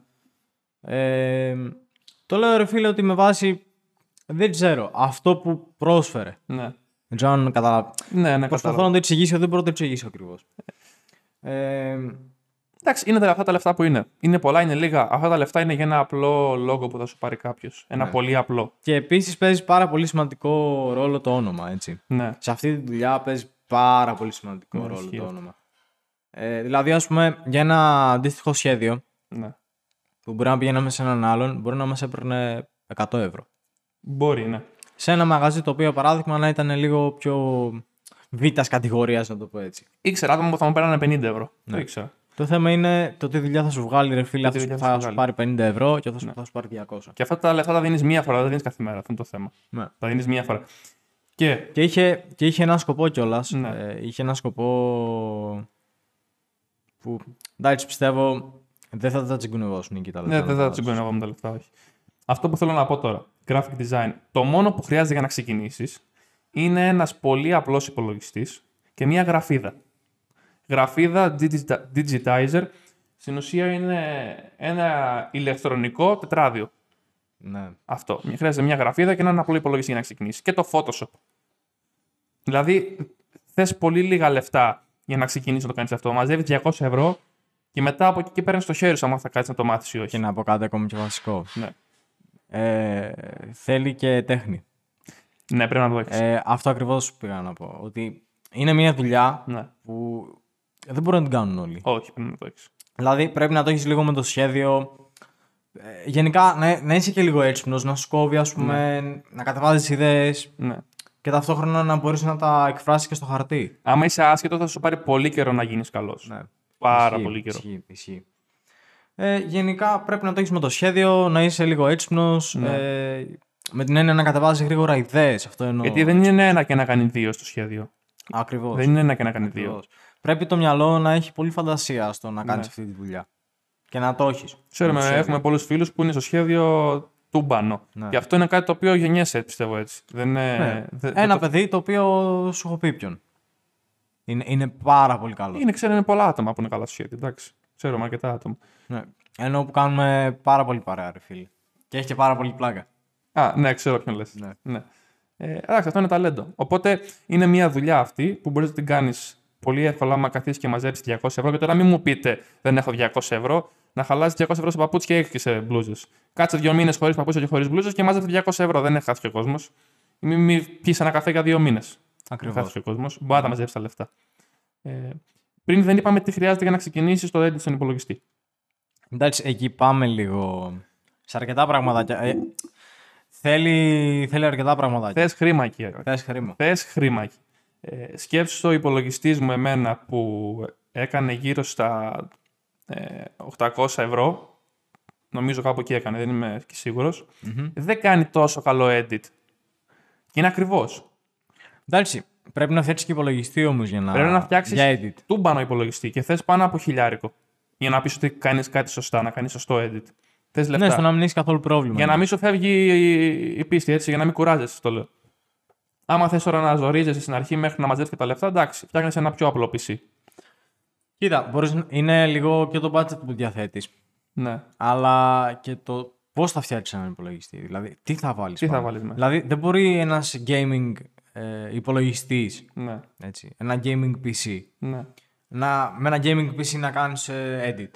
Ε, το λέω ρε φίλε ότι με βάση. Δεν ξέρω. Αυτό που πρόσφερε. Ναι. Δεν ξέρω αν καταλαβαίνω. Ναι, ναι, Προσπαθώ κατάλαβα. να το εξηγήσω, δεν μπορώ να το εξηγήσω ακριβώς. Ε, Εντάξει, είναι τα- αυτά τα λεφτά που είναι. Είναι πολλά, είναι λίγα. Αυτά τα λεφτά είναι για ένα απλό λόγο που θα σου πάρει κάποιος. Ένα Ναι. πολύ απλό. και επίσης παίζεις πάρα πολύ σημαντικό ρόλο το όνομα, έτσι. Ναι. Σε αυτή τη δουλειά παίζεις πάρα πολύ σημαντικό Ναι, ρόλο ισχύει το αυτό. όνομα. Ε, δηλαδή, ας πούμε, για ένα αντίστοιχο σχέδιο ναι. που μπορεί να πηγαίναμε σε έναν άλλον, μπορεί να μας έπαιρνε 100 ευρώ. Μπορεί, ναι. Σε ένα μαγαζί το οποίο, παράδειγμα, να ήταν λίγο πιο β' κατηγορίας, να το πω έτσι. Ήξερα άτομα που θα μου πέρανε 50 ευρώ. Ναι. Το ήξερα. Το θέμα είναι το τι δουλειά θα σου βγάλει, ρε φίλε. Το τι Αυτό δουλειά θα θα σου σου πάρει 50 ευρώ και αυτό Ναι. θα σου πάρει 200. Και αυτά τα λεφτά τα δίνεις μία φορά, δεν δίνεις κάθε μέρα. Αυτό είναι το θέμα. Ναι. Τα δίνεις μία φορά. Και. Και είχε, και είχε ένα σκοπό κιόλας. Ναι. Ε, είχε ένα σκοπό που εντάξει πιστεύω δεν θα τα τσιγκουνευώσουν εκεί τα λεφτά. Ναι, να δεν θα τα τσιγκώνω εγώ με τα λεφτά, όχι. Αυτό που θέλω να πω τώρα. Graphic design. Το μόνο που χρειάζεται για να ξεκινήσεις είναι ένας πολύ απλός υπολογιστής και μία γραφίδα. Γραφίδα digita- digitizer στην ουσία είναι ένα ηλεκτρονικό τετράδιο. Ναι. Αυτό. Χρειάζεται μια γραφίδα και έναν απλό υπολογιστή για να ξεκινήσει. Και το Photoshop. Δηλαδή, θες πολύ λίγα λεφτά για να ξεκινήσεις να το κάνεις αυτό. Μαζεύεις 200 ευρώ και μετά από εκεί και παίρνεις το χέρι σου, αν θα κάτσεις να το μάθεις ή όχι. Και να πω κάτι ακόμη πιο βασικό. Ναι. Ε, θέλει και τέχνη. ναι, πρέπει να το έχει. Ε, αυτό ακριβώς πήγα να πω. Ότι είναι μια δουλειά ναι. που δεν μπορούν να την κάνουν όλοι. Όχι, πρέπει να το έχεις. Δηλαδή πρέπει να το έχεις λίγο με το σχέδιο. Ε, γενικά να, να είσαι και λίγο έξυπνο, να σου κόβει, ας πούμε, να κατεβάζει ιδέες Ναι. και ταυτόχρονα να μπορείς να τα εκφράσεις και στο χαρτί. Άμα είσαι άσχετο, θα σου πάρει πολύ καιρό να γίνεις καλός. Ναι. Πάρα Ισχύει, πολύ καιρό. Ισχύει, ισχύει. Ε, γενικά πρέπει να το έχεις με το σχέδιο, να είσαι λίγο έξυπνο. Ναι. Ε, με την έννοια να κατεβάζει γρήγορα ιδέες. Αυτό εννοώ. Γιατί δεν είναι ένα και να κάνει δύο στο σχέδιο. Ακριβώς. Δεν είναι ένα και να κάνει δύο. Πρέπει το μυαλό να έχει πολύ φαντασία στο να κάνεις Ναι. αυτή τη δουλειά. Και να το έχεις. Ξέρουμε, έχουμε πολλούς φίλους που είναι στο σχέδιο τούμπανο. Ναι. Και αυτό είναι κάτι το οποίο γεννιέσαι, πιστεύω έτσι. Δεν είναι, Ναι. δεν- Ένα δεν το- παιδί το οποίο σου έχω πει ποιον. Είναι, είναι πάρα πολύ καλό. Είναι, ξέρω, είναι πολλά άτομα που είναι καλά στο σχέδιο. Εντάξει. Ξέρουμε αρκετά άτομα. Ναι. Ενώ που κάνουμε πάρα πολύ παρέα, ρε φίλε. Και έχει και πάρα πολύ πλάκα. Α, ναι, ξέρω ποιον λες. Ναι. ναι. Ε, εντάξει, αυτό είναι ταλέντο. Οπότε είναι μια δουλειά αυτή που μπορείς να την κάνεις πολύ εύκολα άμα καθίσεις και μαζέψεις 200 ευρώ. Και τώρα μην μου πείτε δεν έχω 200 ευρώ, να χαλάσει 200 ευρώ σε παπούτσια και σε μπλούζες. Κάτσε δύο μήνες χωρίς παπούτσια και χωρίς μπλούζες και μάζετε 200 ευρώ. Δεν έχει ο κόσμος. Μην μη πιει ένα καφέ για δύο μήνες. Ακριβώς. Χάθηκε ο κόσμος. Μπορεί να τα μαζέψεις τα λεφτά. Ε, πριν δεν είπαμε τι χρειάζεται για να ξεκινήσεις το edit στον υπολογιστή. Εντάξει, εκεί πάμε λίγο σε αρκετά πραγματάκια. Ε, θέλει, θέλει αρκετά πραγματάκια. Θες χρήμα εκεί. Θες χρήμα. Θες χρήμα εκεί. Ε, σκέψου το υπολογιστής μου εμένα που έκανε γύρω στα ε, 800 ευρώ. Νομίζω κάπου εκεί έκανε, δεν είμαι και σίγουρος. Δεν κάνει τόσο καλό edit. Και είναι ακριβώς. Εντάξει, πρέπει να φτιάξεις και υπολογιστή όμως για να. Πρέπει να φτιάξεις Για edit. τούμπανο υπολογιστή και θες πάνω από χιλιάρικο. Για να πεις ότι κάνεις κάτι σωστά, να κάνεις σωστό edit. Θες λεφτά. Ναι, στο να μην έχεις καθόλου πρόβλημα. Για να μην σου φεύγει η- η πίστη, έτσι, για να μην κουράζεσαι, το λέω. Άμα θες τώρα να ζορίζεσαι στην αρχή μέχρι να μαζέψεις και τα λεφτά, εντάξει, φτιάχνεις ένα πιο απλό PC. Κοίτα, μπορείς, να- είναι λίγο και το budget που διαθέτεις. Ναι. Αλλά και το πώς θα φτιάξεις έναν υπολογιστή. Δηλαδή, τι θα βάλεις. Τι θα βάλεις μέσα. Δηλαδή, δεν μπορεί ένας gaming ε, υπολογιστής, Ναι. έτσι, ένα gaming PC, Ναι. να, με ένα gaming PC να κάνεις edit.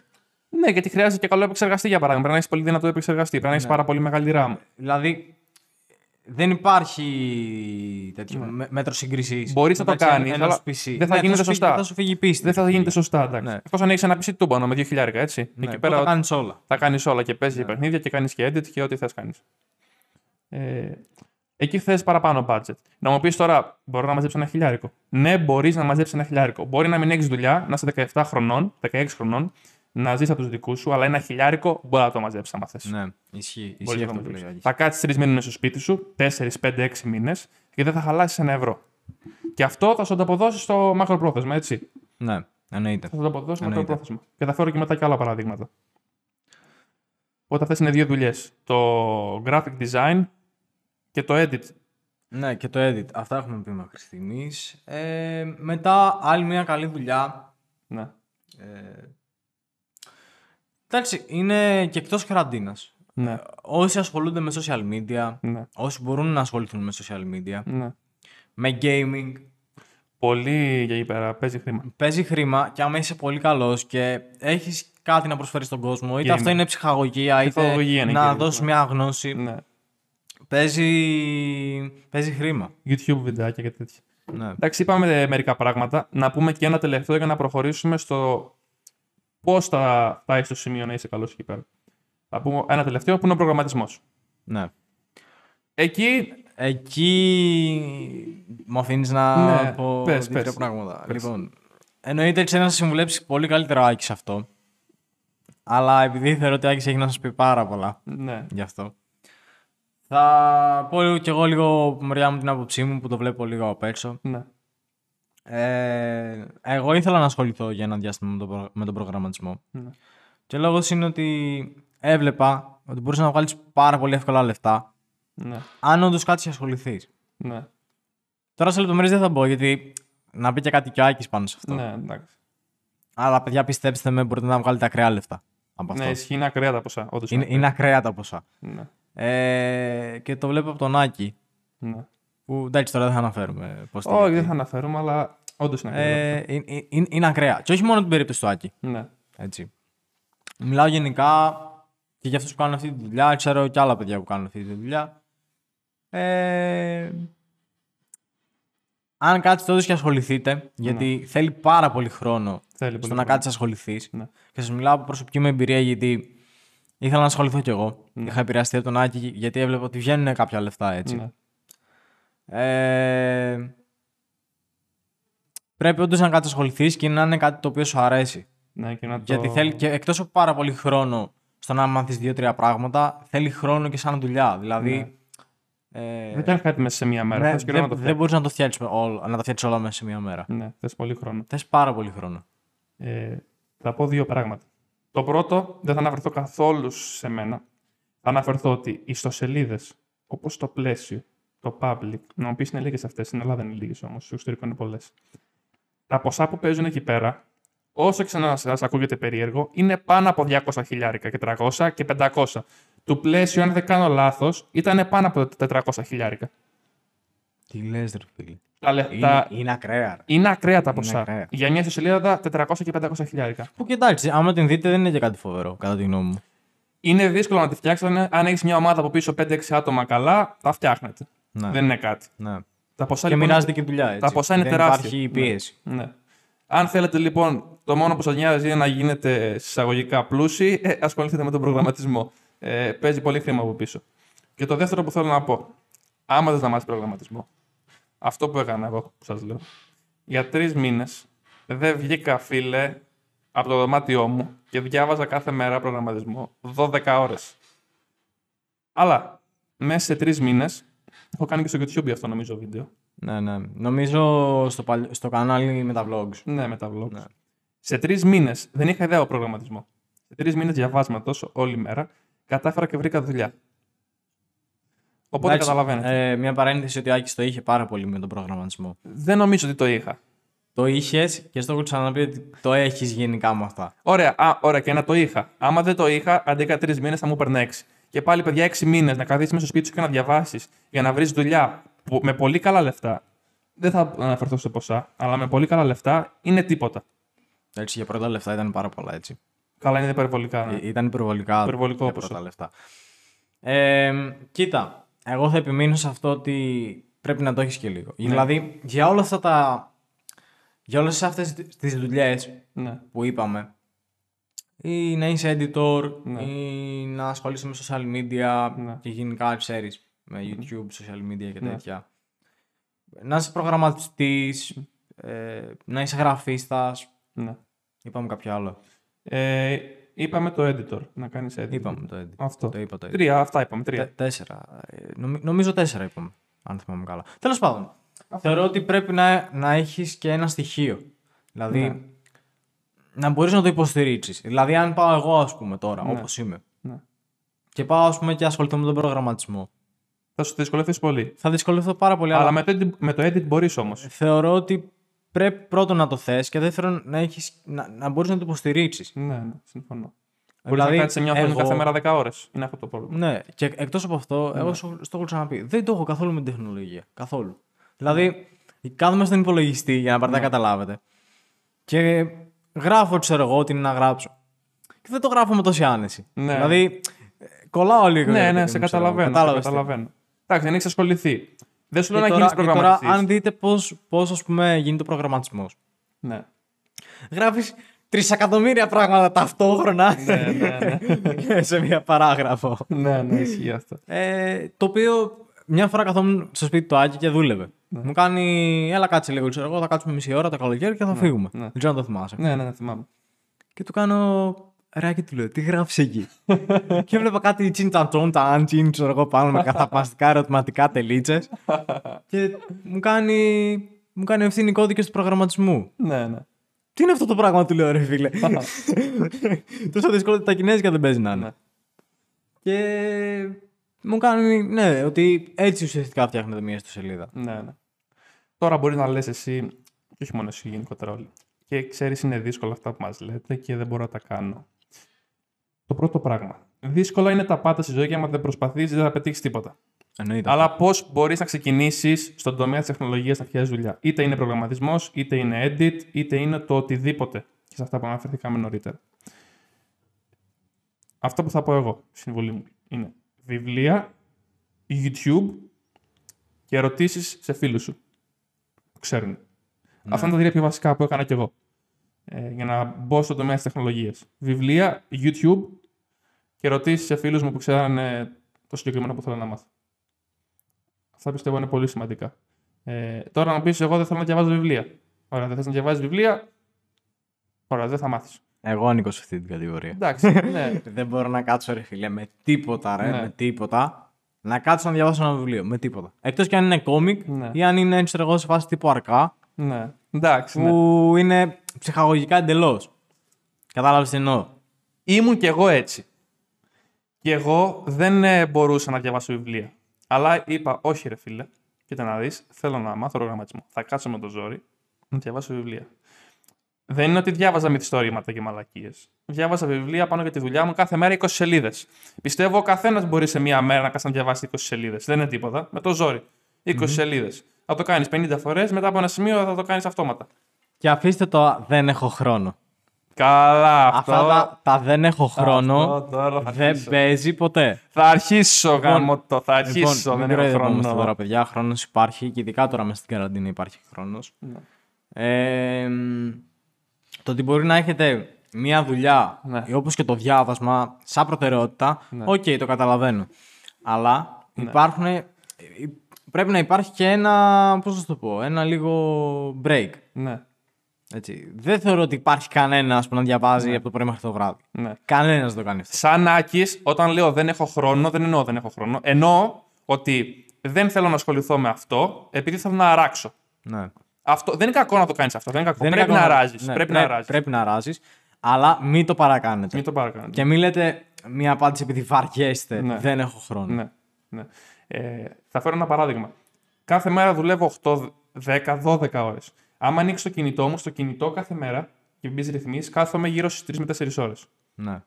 Ναι, γιατί χρειάζεται και καλό επεξεργαστή για παράδειγμα. Πρέπει να έχεις πολύ δυνατό επεξεργαστή. Πρέπει να έχεις πάρα πολύ μεγάλη RAM. Δηλαδή, δεν υπάρχει τέτοιο με- μέτρο σύγκρισης. Μπορείς να το κάνεις, αλλά PC. δεν θα Ναι, γίνεται σου φύγει- σωστά. Θα σου φύγει η πίστη. Δεν θα γίνεται σωστά, εντάξει. Ναι. Εκτό αν έχεις ένα PC τούμπανο με 2 χιλιάρικα, έτσι. Ναι, Εκεί που πέρα θα κάνεις όλα. θα κάνεις όλα και παίζεις παιχνίδια και κάνεις και edit και ό,τι θες κάνεις. Ε, εκεί θες παραπάνω budget. Να μου πεις τώρα, μπορώ να μαζέψω ένα χιλιάρικο. Ναι, μπορείς να μαζέψεις ένα χιλιάρικο. Μπορεί να μην έχεις δουλειά, να είσαι 17 χρονών, 16 χρονών, να ζεις από τους δικούς σου, αλλά ένα χιλιάρικο μπορεί να το μαζέψεις άμα θες. Ναι, ισχύει. Μπορείς Ισχύει να το αυτό που λέει ο μαζέψεις. Άκης. Θα κάτσεις τρεις μήνες στο σπίτι σου, 4, 5, 6 μήνες και δεν θα χαλάσεις ένα ευρώ. Και αυτό θα σου ανταποδώσει στο μακροπρόθεσμα, έτσι. Ναι, εννοείται. Θα σου το αποδώσω Εννοείται. μακροπρόθεσμα. Και θα φέρω και μετά και άλλα παραδείγματα. Οπότε αυτέ είναι δύο δουλειές. Το graphic design και το edit. Ναι, και το edit. Αυτά έχουμε πει μέχρι στιγμής. Ε, μετά, άλλη μια καλή δουλειά. Ναι. Ε, εντάξει, είναι και εκτός καραντίνας. Ναι. Όσοι ασχολούνται με social media, Ναι. όσοι μπορούν να ασχοληθούν με social media, ναι. με gaming, Πολύ για εκεί πέρα. Παίζει χρήμα. παίζει χρήμα και άμα είσαι πολύ καλός και έχεις κάτι να προσφέρεις στον κόσμο, είτε Gamer. αυτό είναι ψυχαγωγία, είτε Ψυχαγωγία είναι να κυρίως, δώσεις ναι. μια γνώση. Ναι. Παίζει, παίζει χρήμα. YouTube βιντεάκια και τέτοια. Ναι. Εντάξει, είπαμε μερικά πράγματα. Να πούμε και ένα τελευταίο για να προχωρήσουμε στο πώς θα φτάσει στο σημείο να είσαι καλός εκεί πέρα. Θα πούμε ένα τελευταίο που είναι ο προγραμματισμός. ναι. Εκεί Εκεί μου αφήνεις να Ναι, πω πες, δύο-τρία πες. πράγματα. Πες. Λοιπόν, εννοείται έτσι να σα συμβουλέψει πολύ καλύτερα ο Άκης αυτό. Αλλά επειδή θεωρώ ότι ο Άκης έχει να σας πει πάρα πολλά ναι, γι' αυτό. Θα πω κι εγώ λίγο από μεριά μου την άποψή μου που το βλέπω λίγο απ' έξω. ναι, Ε, εγώ ήθελα να ασχοληθώ για ένα διάστημα με τον, προ- με τον προγραμματισμό. ναι. Και ο λόγος είναι ότι έβλεπα ότι μπορείς να βγάλεις πάρα πολύ εύκολα λεφτά ναι, αν όντως κάτι ασχοληθείς. ναι, Τώρα σε λεπτομέρειες δεν θα μπω γιατί να πει και κάτι κι ο Άκης πάνω σε αυτό. ναι, εντάξει. Αλλά παιδιά, πιστέψτε με, μπορείτε να βγάλετε ακραία λεφτά από αυτό. Ναι, ισχύει είναι ακραία τα ποσά. Όντως είναι, είναι ακραία τα ποσά. Ναι, Ε, και το βλέπω από τον Άκη. ναι. Που εντάξει, τώρα δεν θα αναφέρουμε πώς Όχι, δεν θα αναφέρουμε, αλλά όντως είναι ακραία. ε, είναι, είναι, είναι ακραία. Και όχι μόνο την περίπτωση του Άκη. Ναι, Έτσι. Μιλάω γενικά και για αυτούς που κάνουν αυτή τη δουλειά. Ξέρω και άλλα παιδιά που κάνουν αυτή τη δουλειά. Ε, αν κάτσετε όντως και ασχοληθείτε, γιατί θέλει πάρα πολύ χρόνο Ναι. θέλει πολύ. στο να χρόνο. κάτσεις να ασχοληθείς. Ναι. Και σας μιλάω από προσωπική μου εμπειρία γιατί ήθελα να ασχοληθώ κι εγώ. Ναι. Είχα επηρεαστεί από τον Άκη γιατί έβλεπα ότι βγαίνουν κάποια λεφτά έτσι. Ναι. Ε, πρέπει όντως να κάτσει να ασχοληθεί και να είναι κάτι το οποίο σου αρέσει. Ναι, και να το... Γιατί θέλει και εκτός από πάρα πολύ χρόνο στο να μάθεις δύο-τρία πράγματα, θέλει χρόνο και σαν δουλειά. Δηλαδή. Ε, Δεν κάνει κάτι μέσα σε μία μέρα. ναι, Θες καιρό δεν να το δεν φτιάξεις. μπορείς να το φτιάξεις όλα, να τα φτιάξεις όλα μέσα σε μία μέρα. Ναι, θες πολύ χρόνο. Θες πάρα πολύ χρόνο. Ε, θα πω δύο πράγματα. Το πρώτο, δεν θα αναφερθώ καθόλου σε μένα. Θα αναφερθώ ότι οι ιστοσελίδες, όπως το πλαίσιο, το public, να μου πεις είναι λίγες αυτές, στην Ελλάδα είναι λίγες όμως, στο εξωτερικό είναι πολλές. Τα ποσά που παίζουν εκεί πέρα όσο και να σας ακούγεται περίεργο, είναι πάνω από 200 χιλιάρικα και 300 και 500. Του πλαίσιο, αν δεν κάνω λάθος, ήταν πάνω από 400 χιλιάρικα. Τι λες, ρε φίλε. Τα, λε- Είναι, τα- είναι ακραία. ρε. είναι ακραία τα Είναι ποσά. ακραία. Για μια ιστοσελίδα 400 και 500 χιλιάρικα. Που και εντάξει, άμα την δείτε δεν είναι και κάτι φοβερό, κατά τη γνώμη μου. Είναι δύσκολο να τη φτιάξει. Αν, αν έχεις μια ομάδα από πίσω 5-6 άτομα καλά, τα φτιάχνετε. Ναι. Δεν είναι κάτι. ναι. Τα ποσά, Και λοιπόν, μοιράζεται και δουλειά. Έτσι. τα ποσά είναι δεν τεράστια. Υπάρχει πίεση. Ναι. Αν θέλετε λοιπόν το μόνο που σας νοιάζει είναι να γίνετε συσσαγωγικά πλούσιοι, ε, ασχοληθείτε με τον προγραμματισμό. Ε, παίζει πολύ χρήμα από πίσω. Και το δεύτερο που θέλω να πω, άμα δεν θα μάθεις προγραμματισμό, αυτό που έκανα εγώ, που σας λέω, για τρεις μήνες δεν βγήκα, φίλε, από το δωμάτιό μου και διάβαζα κάθε μέρα προγραμματισμό 12 ώρες. Αλλά μέσα σε τρεις μήνες, έχω κάνει και στο YouTube αυτό νομίζω βίντεο. Ναι, ναι. Νομίζω στο, παλι... στο κανάλι με τα vlogs. Ναι, με τα vlogs. Ναι. Σε τρεις μήνες δεν είχα ιδέα από προγραμματισμός. Σε τρεις μήνες διαβάσματο όλη μέρα κατάφερα και βρήκα δουλειά. Οπότε Εντάξει, καταλαβαίνετε. Ε, μια παρένθεση ότι ο Άκης το είχε πάρα πολύ με τον προγραμματισμό. Δεν νομίζω ότι το είχα. Το είχες και στο έχω ξαναπεί ότι το έχεις γενικά με αυτά. Ωραία, α, ωραία, και να το είχα. Άμα δεν το είχα, αντί για τρεις μήνες θα μου έπαιρνε έξι. Και πάλι, παιδιά, έξι μήνες να καθίσεις μέσα στο σπίτι σου και να διαβάσεις για να βρεις δουλειά που, με πολύ καλά λεφτά. Δεν θα αναφερθώ σε ποσά, αλλά με πολύ καλά λεφτά είναι τίποτα. Έτσι, για πρώτα λεφτά ήταν πάρα πολλά έτσι. Καλά, είναι υπερβολικά. ναι. Ε, Ήταν υπερβολικά Υπερβολικό για ποσό. πρώτα λεφτά. Ε, κοίτα, εγώ θα επιμείνω σε αυτό ότι πρέπει να το έχεις και λίγο. Ναι. Δηλαδή, για όλα αυτά τα. Για όλες αυτές τις δουλειές Ναι. που είπαμε, ή να είσαι editor, Ναι. ή να ασχολείσαι με social media Ναι. και γενικά ξέρεις, με YouTube, social media και Ναι. τέτοια. Να είσαι προγραμματιστής, ε, να είσαι γραφίστας, ναι. είπαμε κάποιο άλλο. Ε, είπαμε το editor, να κάνεις editor. Είπαμε το editor. Αυτό. Το είπα το editor. Τρία, αυτά είπαμε. Τρία. Τε- τέσσερα. Ε, νομι- νομίζω τέσσερα είπαμε, αν θυμάμαι καλά. Τέλος πάντων, θεωρώ ότι πρέπει να, να έχεις και ένα στοιχείο. Δηλαδή, Ναι. Να μπορείς να το υποστηρίξεις. Δηλαδή, αν πάω εγώ, ας πούμε, τώρα, Ναι. όπως είμαι, Ναι. και πάω, ας πούμε, και ασχοληθώ με τον προγραμματισμό, Θα σου δυσκολευτείς πολύ. θα δυσκολευτώ πάρα πολύ. Αλλά Αλλά, με το, edit- με το edit μπορείς όμως. θεωρώ ότι πρέπει πρώτον να το θες και δεύτερον να, έχεις, να, να μπορείς να το υποστηρίξεις. Ναι, ναι, συμφωνώ. Μπορείς Δηλαδή, να κάτσει σε μια οθόνη εγώ- κάθε μέρα 10 ώρες. Είναι αυτό το πρόβλημα. Ναι, και εκτός από αυτό, εγώ στο, στο έχω ξαναπεί. Δεν το έχω καθόλου με την τεχνολογία. Καθόλου. Δηλαδή, κάθομαι στον υπολογιστή για να πάρετε να καταλάβετε. Και γράφω, ξέρω εγώ, τι είναι να γράψω. Και δεν το γράφω με τόση άνεση. Ναι. Δηλαδή, ε, κολλάω λίγο. Ναι, ρε ναι, παιδί σε μου, ξέρω εγώ. καταλαβαίνω. Σε Κατάλαβες τι. καταλαβαίνω. Εντάξει, δεν έχει ασχοληθεί. Δεν σου λέω Και να τώρα, γίνεις και τώρα, προγραμματιστής. αν δείτε πώς, πώς ας πούμε, γίνεται ο προγραμματισμός. Ναι. Γράφεις τρισεκατομμύρια πράγματα ταυτόχρονα ναι, ναι, ναι. *laughs* σε μια παράγραφο. ναι, ναι, ισχύει αυτό. Ε, το οποίο μια φορά καθόμουν στο σπίτι του Άκη και δούλευε. Ναι. Μου κάνει, έλα κάτσε λίγο, ξέρω εγώ, θα κάτσουμε μισή ώρα το καλοκαίρι και θα φύγουμε. ναι. Δεν ξέρω αν το θυμάσαι. ναι, ναι, ναι, θυμάμαι. Και του κάνω, ρε Άκη, του λέω, τι γράφεις εκεί; *laughs* και έβλεπα κάτι τσιντσαντζόν, τα άντσιν, ξέρω εγώ, πάνω με καθαπαστικά ερωτηματικά τελίτσες. *laughs* και μου κάνει, μου κάνει ευθύνη κώδικες του προγραμματισμού. Ναι, ναι. Τι είναι αυτό το πράγμα, του λέω, ρε φίλε; Τόσο δύσκολο ότι τα κινέζικα δεν παίζει να είναι. Ναι. Και μου κάνει, ναι, ότι έτσι ουσιαστικά φτιάχνεται μια ιστοσελίδα. Ναι, ναι. Τώρα μπορεί να λες εσύ, και όχι μόνο εσύ γενικότερα όλοι, και ξέρεις είναι δύσκολα αυτά που μας λέτε και δεν μπορώ να τα κάνω. Το πρώτο πράγμα. Δύσκολα είναι τα πάντα στη ζωή και άμα δεν προσπαθείς δεν θα πετύχεις τίποτα. Εννοείται. Αλλά πώς μπορείς να ξεκινήσεις στον τομέα της τεχνολογίας να φτιάξεις δουλειά. Είτε είναι προγραμματισμός, είτε είναι edit, είτε είναι το οτιδήποτε. Και σε αυτά που αναφερθήκαμε νωρίτερα. Αυτό που θα πω εγώ, η συμβουλή μου, είναι βιβλία, YouTube και ερωτήσεις σε φίλους σου. Που ξέρουν. Αυτά είναι τα τρία πιο βασικά που έκανα κι εγώ. Ε, για να μπω στον τομέα της τεχνολογίας. Βιβλία, YouTube και ερωτήσεις σε φίλους μου που ξέρανε το συγκεκριμένο που θέλω να μάθω. Αυτά πιστεύω είναι πολύ σημαντικά. Ε, τώρα να πεις, εγώ δεν θέλω να διαβάζω βιβλία. Ωραία, δεν θες να διαβάζεις βιβλία; Ωραία, δεν θα μάθεις. Εγώ ανήκω σε αυτή την κατηγορία. Εντάξει, ναι. *laughs* δεν μπορώ να κάτσω, ρε φίλε, με τίποτα, ρε, Ναι. με τίποτα. Να κάτσω να διαβάσω ένα βιβλίο. Με τίποτα. Εκτός κι αν είναι κόμικ Ναι. ή αν είναι, ξέρω εγώ, σε φάση τύπου αρκά, ναι. Εντάξει, ναι. που είναι ψυχαγωγικά εντελώς. Κατάλαβες τι εννοώ; Ήμουν κι εγώ έτσι. Και εγώ δεν ε, μπορούσα να διαβάσω βιβλία. Αλλά είπα, όχι ρε φίλε, κοίτα να δεις, θέλω να μάθω προγραμματισμό. Θα κάτσω με το ζόρι να διαβάσω βιβλία. Δεν είναι ότι διάβαζα μυθιστορήματα και μαλακίες. Διάβαζα βιβλία πάνω για τη δουλειά μου κάθε μέρα 20 σελίδες. Πιστεύω ο καθένας μπορεί σε μία μέρα να κάτσει να διαβάσει 20 σελίδες. Δεν είναι τίποτα. Με το ζόρι. 20 mm σελίδες. Θα το κάνεις 50 φορές, μετά από ένα σημείο θα το κάνεις αυτόματα. Και αφήστε το δεν έχω χρόνο. Καλά, αυτό. Αυτά τα, τα δεν έχω χρόνο Αυτό τώρα θα δεν αρχίσω. παίζει ποτέ. Θα αρχίσω, γάμο το. Θα αρχίσω. Λοιπόν, μην δεν έχω κοροϊδευόμαστε χρόνο. τώρα, παιδιά. Χρόνος υπάρχει και ειδικά τώρα μέσα στην καραντίνα υπάρχει χρόνος. Ναι. Ε, μ, το ότι μπορεί να έχετε μία δουλειά Ναι. ή όπως και το διάβασμα σαν προτεραιότητα, Ναι. οκ, το καταλαβαίνω. Αλλά υπάρχουν, ε, πρέπει να υπάρχει και ένα, πώς θα το πω, ένα λίγο break. Ναι, Έτσι. Δεν θεωρώ ότι υπάρχει κανένας που να διαβάζει από το πρωί μέχρι το βράδυ. ναι. Κανένας δεν το κάνει αυτό. Σαν Άκης, όταν λέω δεν έχω χρόνο, δεν εννοώ δεν έχω χρόνο. Εννοώ ότι δεν θέλω να ασχοληθώ με αυτό επειδή θέλω να αράξω. Ναι. Αυτό, δεν είναι κακό να το κάνεις αυτό. Δεν είναι κακό. Δεν είναι πρέπει, κακό να αράζει. ναι, πρέπει πρέ- να αράζει. Πρέπει να αράζεις, αλλά μην το παρακάνετε. Μην το παρακάνετε. Και μην λέτε μία απάντηση επειδή βαριέστε. Ναι. Δεν έχω χρόνο. Ναι, ναι. Ε, θα φέρω ένα παράδειγμα. Κάθε μέρα δουλεύω 8, 10, 12 ώρες. Άμα ανοίξει το κινητό μου, στο κινητό κάθε μέρα και μπεις ρυθμίσεις, κάθομαι γύρω στις 3 με 4 ώρες. Ναι.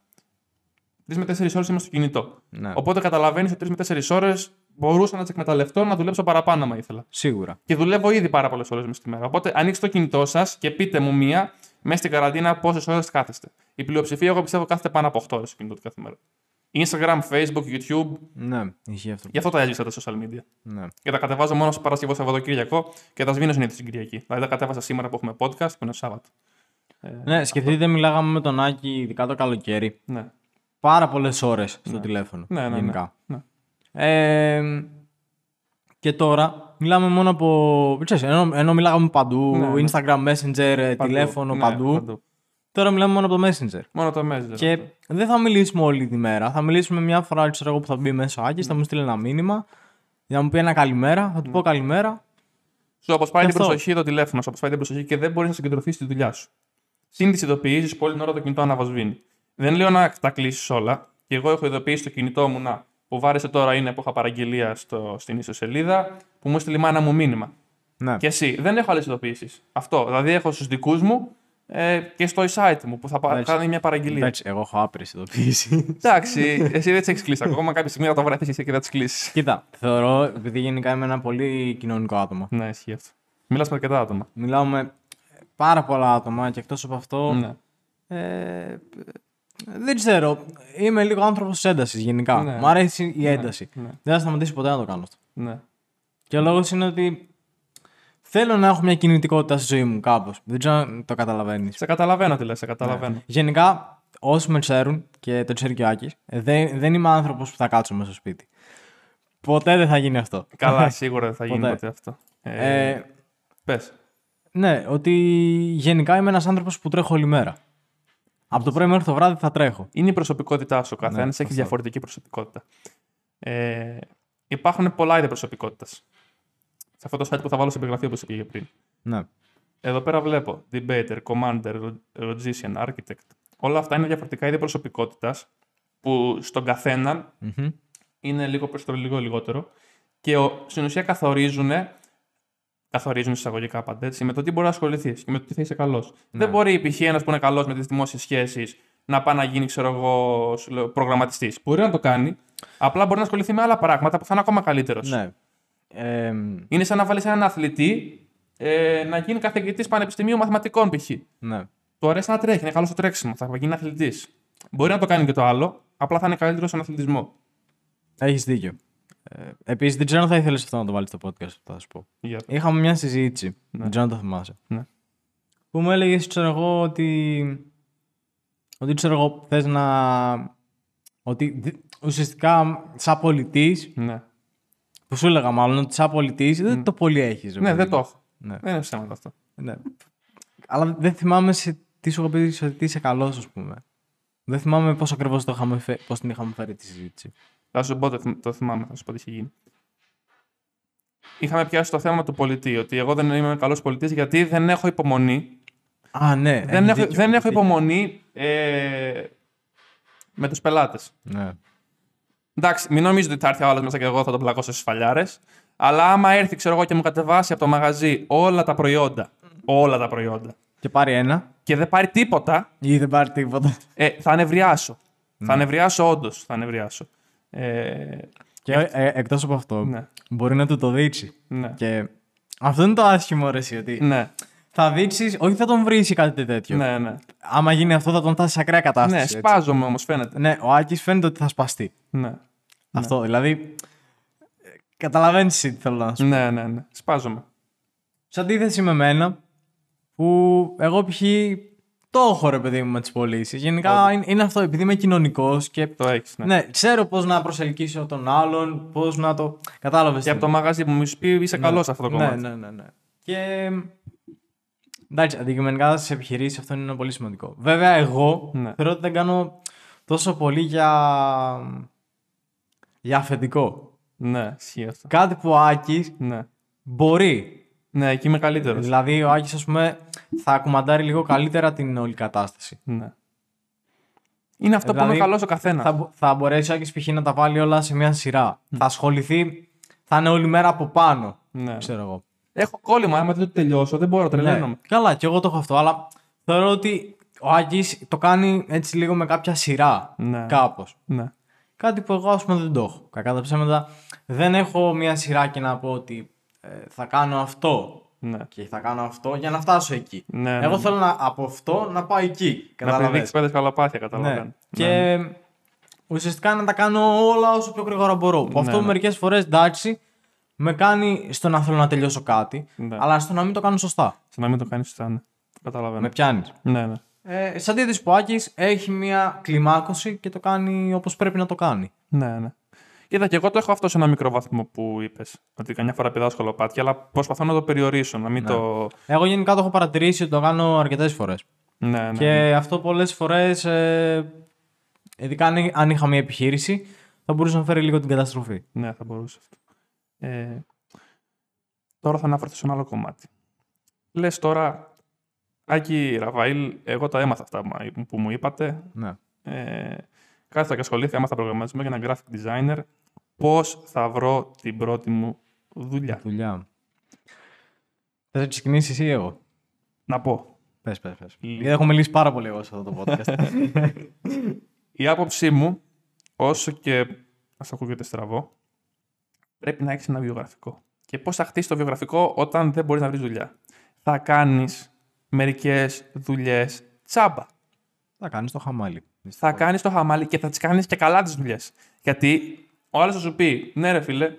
3 με 4 ώρες είμαι στο κινητό. Ναι. Οπότε καταλαβαίνεις ότι 3 με 4 ώρες μπορούσα να τις εκμεταλλευτώ να δουλέψω παραπάνω, άμα ήθελα. Σίγουρα. Και δουλεύω ήδη πάρα πολλές ώρες μέσα στη μέρα. Οπότε ανοίξτε το κινητό σας και πείτε μου μία μέσα στην καραντίνα πόσες ώρες κάθεστε. Η πλειοψηφία, εγώ πιστεύω, κάθεται πάνω από 8 ώρες στο κινητό του κάθε μέρα. Instagram, Facebook, YouTube. Ναι, ισχύει αυτό. Γι' αυτό τα έζησα τα social media. Ναι. Και τα κατεβάζω μόνο στο Παρασκευό Σαββατοκύριακο και τα σβήνω συνήθως την Κυριακή. Δηλαδή τα κατέβασα σήμερα που έχουμε podcast που είναι Σάββατο. ναι, σκεφτείτε, μιλάγαμε με τον Άκη, ειδικά το καλοκαίρι. Ναι. Πάρα πολλές ώρες στο τηλέφωνο. Ναι, ναι, ναι. γενικά. ναι. Ε, και τώρα μιλάμε μόνο από. Ξέρεις, ενώ, ενώ μιλάγαμε παντού, Ναι, ναι. Instagram, Messenger, ε, Παντού. τηλέφωνο, Ναι, παντού. Τώρα μιλάμε μόνο από το Messenger. Μόνο το Messenger. Και δεν θα μιλήσουμε όλη τη μέρα. Θα μιλήσουμε μια φορά, ξέρω εγώ, που θα μπει μέσα ο Άκης, θα μου στείλει ένα μήνυμα, θα μου πει ένα καλημέρα, θα του πω καλημέρα. Σου αποσπάει Γι' την αυτό. προσοχή το τηλέφωνο, σου αποσπάει την προσοχή και δεν μπορείς να συγκεντρωθείς στη δουλειά σου. Συν τι ειδοποιήσει που όλη την ώρα το κινητό αναβασβήνει. Δεν λέω να τα κλείσεις όλα. Και εγώ έχω ειδοποιήσει το κινητό μου να που βάρεσε τώρα είναι που είχα παραγγελία στο, στην ιστοσελίδα που μου έστειλε η μάνα μου μήνυμα. Ναι. Και εσύ. Δεν έχω άλλες ειδοποιήσεις. Αυτό. Δηλαδή έχω στους δικούς μου ε, και στο site μου που θα πα- Εντάξει. κάνει μια παραγγελία. Εντάξει, εγώ έχω άπειρη ειδοποίηση. Εντάξει, εσύ δεν τις έχεις κλείσει ακόμα. Κάποια στιγμή θα το βρεθεί εσύ και θα τις κλείσεις. Κοίτα, θεωρώ, επειδή γενικά είμαι ένα πολύ κοινωνικό άτομο. Ναι, ισχύει αυτό. Μιλάς με αρκετά άτομα. Μιλάω με πάρα πολλά άτομα και εκτός από αυτό. Ναι. Ε, δεν ξέρω. Είμαι λίγο άνθρωπος της έντασης γενικά. Ναι. Μ' αρέσει η ένταση. ναι. Δεν θα σταματήσει ποτέ να το κάνω αυτό. ναι. Και ο λόγος είναι ότι θέλω να έχω μια κινητικότητα στη ζωή μου κάπως. Δεν ξέρω αν το καταλαβαίνεις. Σε καταλαβαίνω τι λες, σε καταλαβαίνω. Γενικά, όσοι με ξέρουν και το ξέρει και ο Άκης, ε, δεν, δεν είμαι άνθρωπος που θα κάτσω μέσα στο σπίτι. Ποτέ δεν θα γίνει αυτό. Καλά, *laughs* σίγουρα δεν θα γίνει Ποτέ. ποτέ αυτό. Ε, Ε, πες. ναι, ότι γενικά είμαι ένας άνθρωπος που τρέχω όλη μέρα. Από το πρωί μέχρι το βράδυ θα τρέχω. Είναι η προσωπικότητά σου. Ο καθένας Ναι, έχει αυτό. διαφορετική προσωπικότητα. Ε, υπάρχουν πολλά είδη προσωπικότητας. Σε αυτό το site που θα βάλω στην περιγραφή, όπως είπα και πριν. Ναι. Εδώ πέρα βλέπω debater, commander, logician, architect. Όλα αυτά είναι διαφορετικά είδη προσωπικότητας που στον καθέναν Μμμ. είναι λίγο περισσότερο, λίγο λιγότερο και ο, στην ουσία καθορίζουν, καθορίζουν εισαγωγικά πάντα έτσι, με το τι μπορεί να ασχοληθείς και με το τι θα είσαι καλός. Ναι. Δεν μπορεί π.χ. ένας που είναι καλός με τις δημόσιες σχέσεις να πάει να γίνει, ξέρω εγώ, προγραμματιστής. Μπορεί να το κάνει, απλά μπορεί να ασχοληθεί με άλλα πράγματα που θα είναι ακόμα καλύτερος. Ναι. Ε, Είναι σαν να βάλεις έναν αθλητή ε, να γίνει καθηγητής πανεπιστημίου μαθηματικών π.χ. ναι. Του αρέσει να τρέχει, είναι καλός στο τρέξιμο, θα γίνει αθλητής. Μπορεί να το κάνει και το άλλο, απλά θα είναι καλύτερος στον αθλητισμό. Έχεις δίκιο. Ε, Επίσης, δεν ξέρω αν θα ήθελες αυτό να το βάλεις στο podcast, θα σου πω. Για... Είχαμε μια συζήτηση. Δεν ξέρω αν το θυμάσαι. Ναι. Που μου έλεγες, ξέρω εγώ, ότι. Ότι ξέρω εγώ, θες να. Ότι δι- ουσιαστικά, σαν πολιτής, Ναι. που σου έλεγα μάλλον, ότι σαν πολιτής δεν το πολύ έχεις. ναι, δεν το έχω. Ναι. Δεν είναι ψέματα αυτό. ναι. Αλλά δεν θυμάμαι σε τι σου έχω πει σε τι είσαι καλός, ας πούμε. Δεν θυμάμαι πώς ακριβώς πώς την είχαμε φέρει τη συζήτηση. Θα σου πω, το, θυμ- το θυμάμαι, θα σου πω τι είχε γίνει. Είχαμε πιάσει το θέμα του πολιτή, ότι εγώ δεν είμαι καλός πολιτής γιατί δεν έχω υπομονή. Α, ναι. δεν έχεις έχω, δίκιο, δεν έχεις έχω δίκιο. υπομονή ε, με τους πελάτες. Ναι. Εντάξει, μην νομίζετε ότι θα έρθει ο άλλος μέσα και εγώ θα τον πλακώσω στις φαλιάρες. Αλλά άμα έρθει, ξέρω εγώ, και μου κατεβάσει από το μαγαζί όλα τα προϊόντα. Όλα τα προϊόντα. Και πάρει ένα. και δεν πάρει τίποτα, Ή δεν πάρει τίποτα. ε, θα ανεβριάσω. Ναι. Θα ανεβριάσω όντως. Θα ανεβριάσω. Ε, Και ε, εκτός από αυτό, ναι, μπορεί να του το δείξει. ναι, Και αυτό είναι το άσχημο ρε εσύ, ότι ναι, θα δείξεις, όχι θα τον βρεις ή κάτι τέτοιο. ναι, ναι. Άμα γίνει αυτό θα τον φτάσει σε ακραία κατάσταση. Ναι, έτσι. σπάζομαι όμως φαίνεται. Ναι, ο Άκης φαίνεται ότι θα σπαστεί. Ναι, Αυτό, δηλαδή. Καταλαβαίνεις τι θέλω να σου πω. ναι, ναι, ναι. Σπάζομαι. Σε αντίθεση με μένα, που εγώ π.χ. το έχω ρε παιδί μου με τις πωλήσεις. Γενικά είναι, είναι αυτό, επειδή είμαι κοινωνικός και. Το έχεις. Ναι. Ναι, ξέρω πώς να προσελκύσω τον άλλον, πώς να το. Κατάλαβες. Και από το μαγαζί που μου σου πει είσαι καλός σε αυτό το ναι, κομμάτι. ναι, ναι, ναι. Και. Εντάξει, αντικειμενικά στι επιχειρήσεις αυτό είναι ένα πολύ σημαντικό. Βέβαια, εγώ Ναι. θεωρώ ότι δεν κάνω τόσο πολύ για. για αφεντικό. Ναι, ισχύει αυτό. Κάτι που ο Άκης Ναι. μπορεί. Ναι, εκεί είμαι καλύτερος. Δηλαδή, ο Άκης, ας πούμε, θα κουμαντάρει λίγο καλύτερα την όλη κατάσταση. Ναι. Είναι αυτό που Δηλαδή, είναι καλός ο καθένας. Θα, μπο- θα μπορέσει ο Άκης π.χ. να τα βάλει όλα σε μια σειρά. Θα ασχοληθεί, θα είναι όλη μέρα από πάνω. Ναι. Ξέρω εγώ. Έχω κόλλημα. Άμα δεν το τελειώσω, δεν μπορώ, τρελαίνομαι. Ναι. Καλά, και εγώ το έχω αυτό, αλλά θεωρώ ότι ο Άκης το κάνει έτσι λίγο με κάποια σειρά. Ναι. Κάπως. Ναι. Κάτι που εγώ, ας πούμε, δεν το έχω. Κακά τα ψέματα, δεν έχω μια σειρά και να πω ότι ε, θα κάνω αυτό Ναι. και θα κάνω αυτό για να φτάσω εκεί. Ναι, ναι, εγώ ναι. θέλω να, από αυτό να πάω εκεί. Να Καταλαβαίνεις. πηδήξει πέντε σκαλοπάτια, Ναι. καταλαβαίνω. Και ουσιαστικά να τα κάνω όλα όσο πιο γρήγορα μπορώ. Που αυτό ναι. μερικές φορές εντάξει με κάνει στο να θέλω να τελειώσω κάτι, Ναι. αλλά στο να μην το κάνω σωστά. Στο να μην το κάνεις σωστά, ναι. Καταλαβαίνω. Με πιάνεις. Ναι, ναι. Ε, σε αντίθεση που ο Άκης έχει μια κλιμάκωση και το κάνει όπως πρέπει να το κάνει. Ναι, ναι. Είδα και εγώ το έχω αυτό σε ένα μικρό βαθμό που είπες. Ότι καμιά φορά πηδάω σκολοπάτια, αλλά προσπαθώ να το περιορίσω, να μην Ναι. το. Εγώ γενικά το έχω παρατηρήσει ότι το κάνω αρκετές φορές. Ναι, ναι. Και αυτό πολλές φορές, ε, ειδικά αν, αν είχα μια επιχείρηση, θα μπορούσε να φέρει λίγο την καταστροφή. Ναι, θα μπορούσε αυτό. Ε, τώρα θα αναφερθώ σε ένα άλλο κομμάτι. Λες τώρα, Άκη Ραβαήλ, εγώ τα έμαθα αυτά που- που μου είπατε. Ναι. Ε, κάθεσα και ασχολήθηκα, έμαθα προγραμματισμό για ένα graphic designer. Πώς θα βρω την πρώτη μου δουλειά; Δουλειά. Θες να ξεκινήσεις εσύ ή εγώ; Να πω. Πες, πες, πες. Λοιπόν. Γιατί έχω μιλήσει πάρα πολύ εγώ σε αυτό το podcast. *laughs* Η άποψή μου, όσο και ας ακούγεται στραβό, πρέπει να έχεις ένα βιογραφικό. Και πώς θα χτίσεις το βιογραφικό όταν δεν μπορείς να βρεις δουλειά. Θα κάνεις μερικές δουλειές τσάμπα. θα κάνεις το χαμάλι. Θα κάνεις το χαμάλι και θα τις κάνεις και καλά τις δουλειές. Γιατί ο άλλος θα σου πει, ναι, ρε φίλε,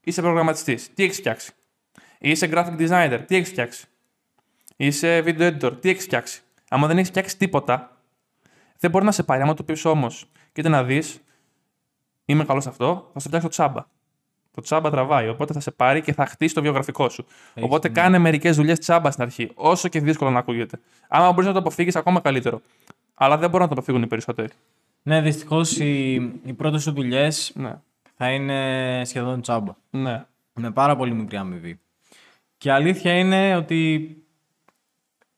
είσαι προγραμματιστής. Τι έχεις φτιάξει; Είσαι graphic designer. Τι έχεις φτιάξει; Είσαι video editor. Τι έχεις φτιάξει; Άμα δεν έχεις φτιάξει τίποτα, δεν μπορεί να σε πάρει. Άμα του πεις όμως, κοίτα να δεις, είμαι καλός σε αυτό, θα σου φτιάξει το τσάμπα. Το τσάμπα τραβάει. Οπότε θα σε πάρει και θα χτίσει το βιογραφικό σου. Έχεις οπότε ναι. κάνε μερικές δουλειές τσάμπα στην αρχή. Όσο και δύσκολο να ακούγεται. Άμα μπορείς να το αποφύγεις, ακόμα καλύτερο. Αλλά δεν μπορούν να το αποφύγουν οι περισσότεροι. Ναι, δυστυχώς οι, οι πρώτες σου δουλειέ Ναι. θα είναι σχεδόν τσάμπα. Ναι. Με πάρα πολύ μικρή αμοιβή. Και η αλήθεια είναι ότι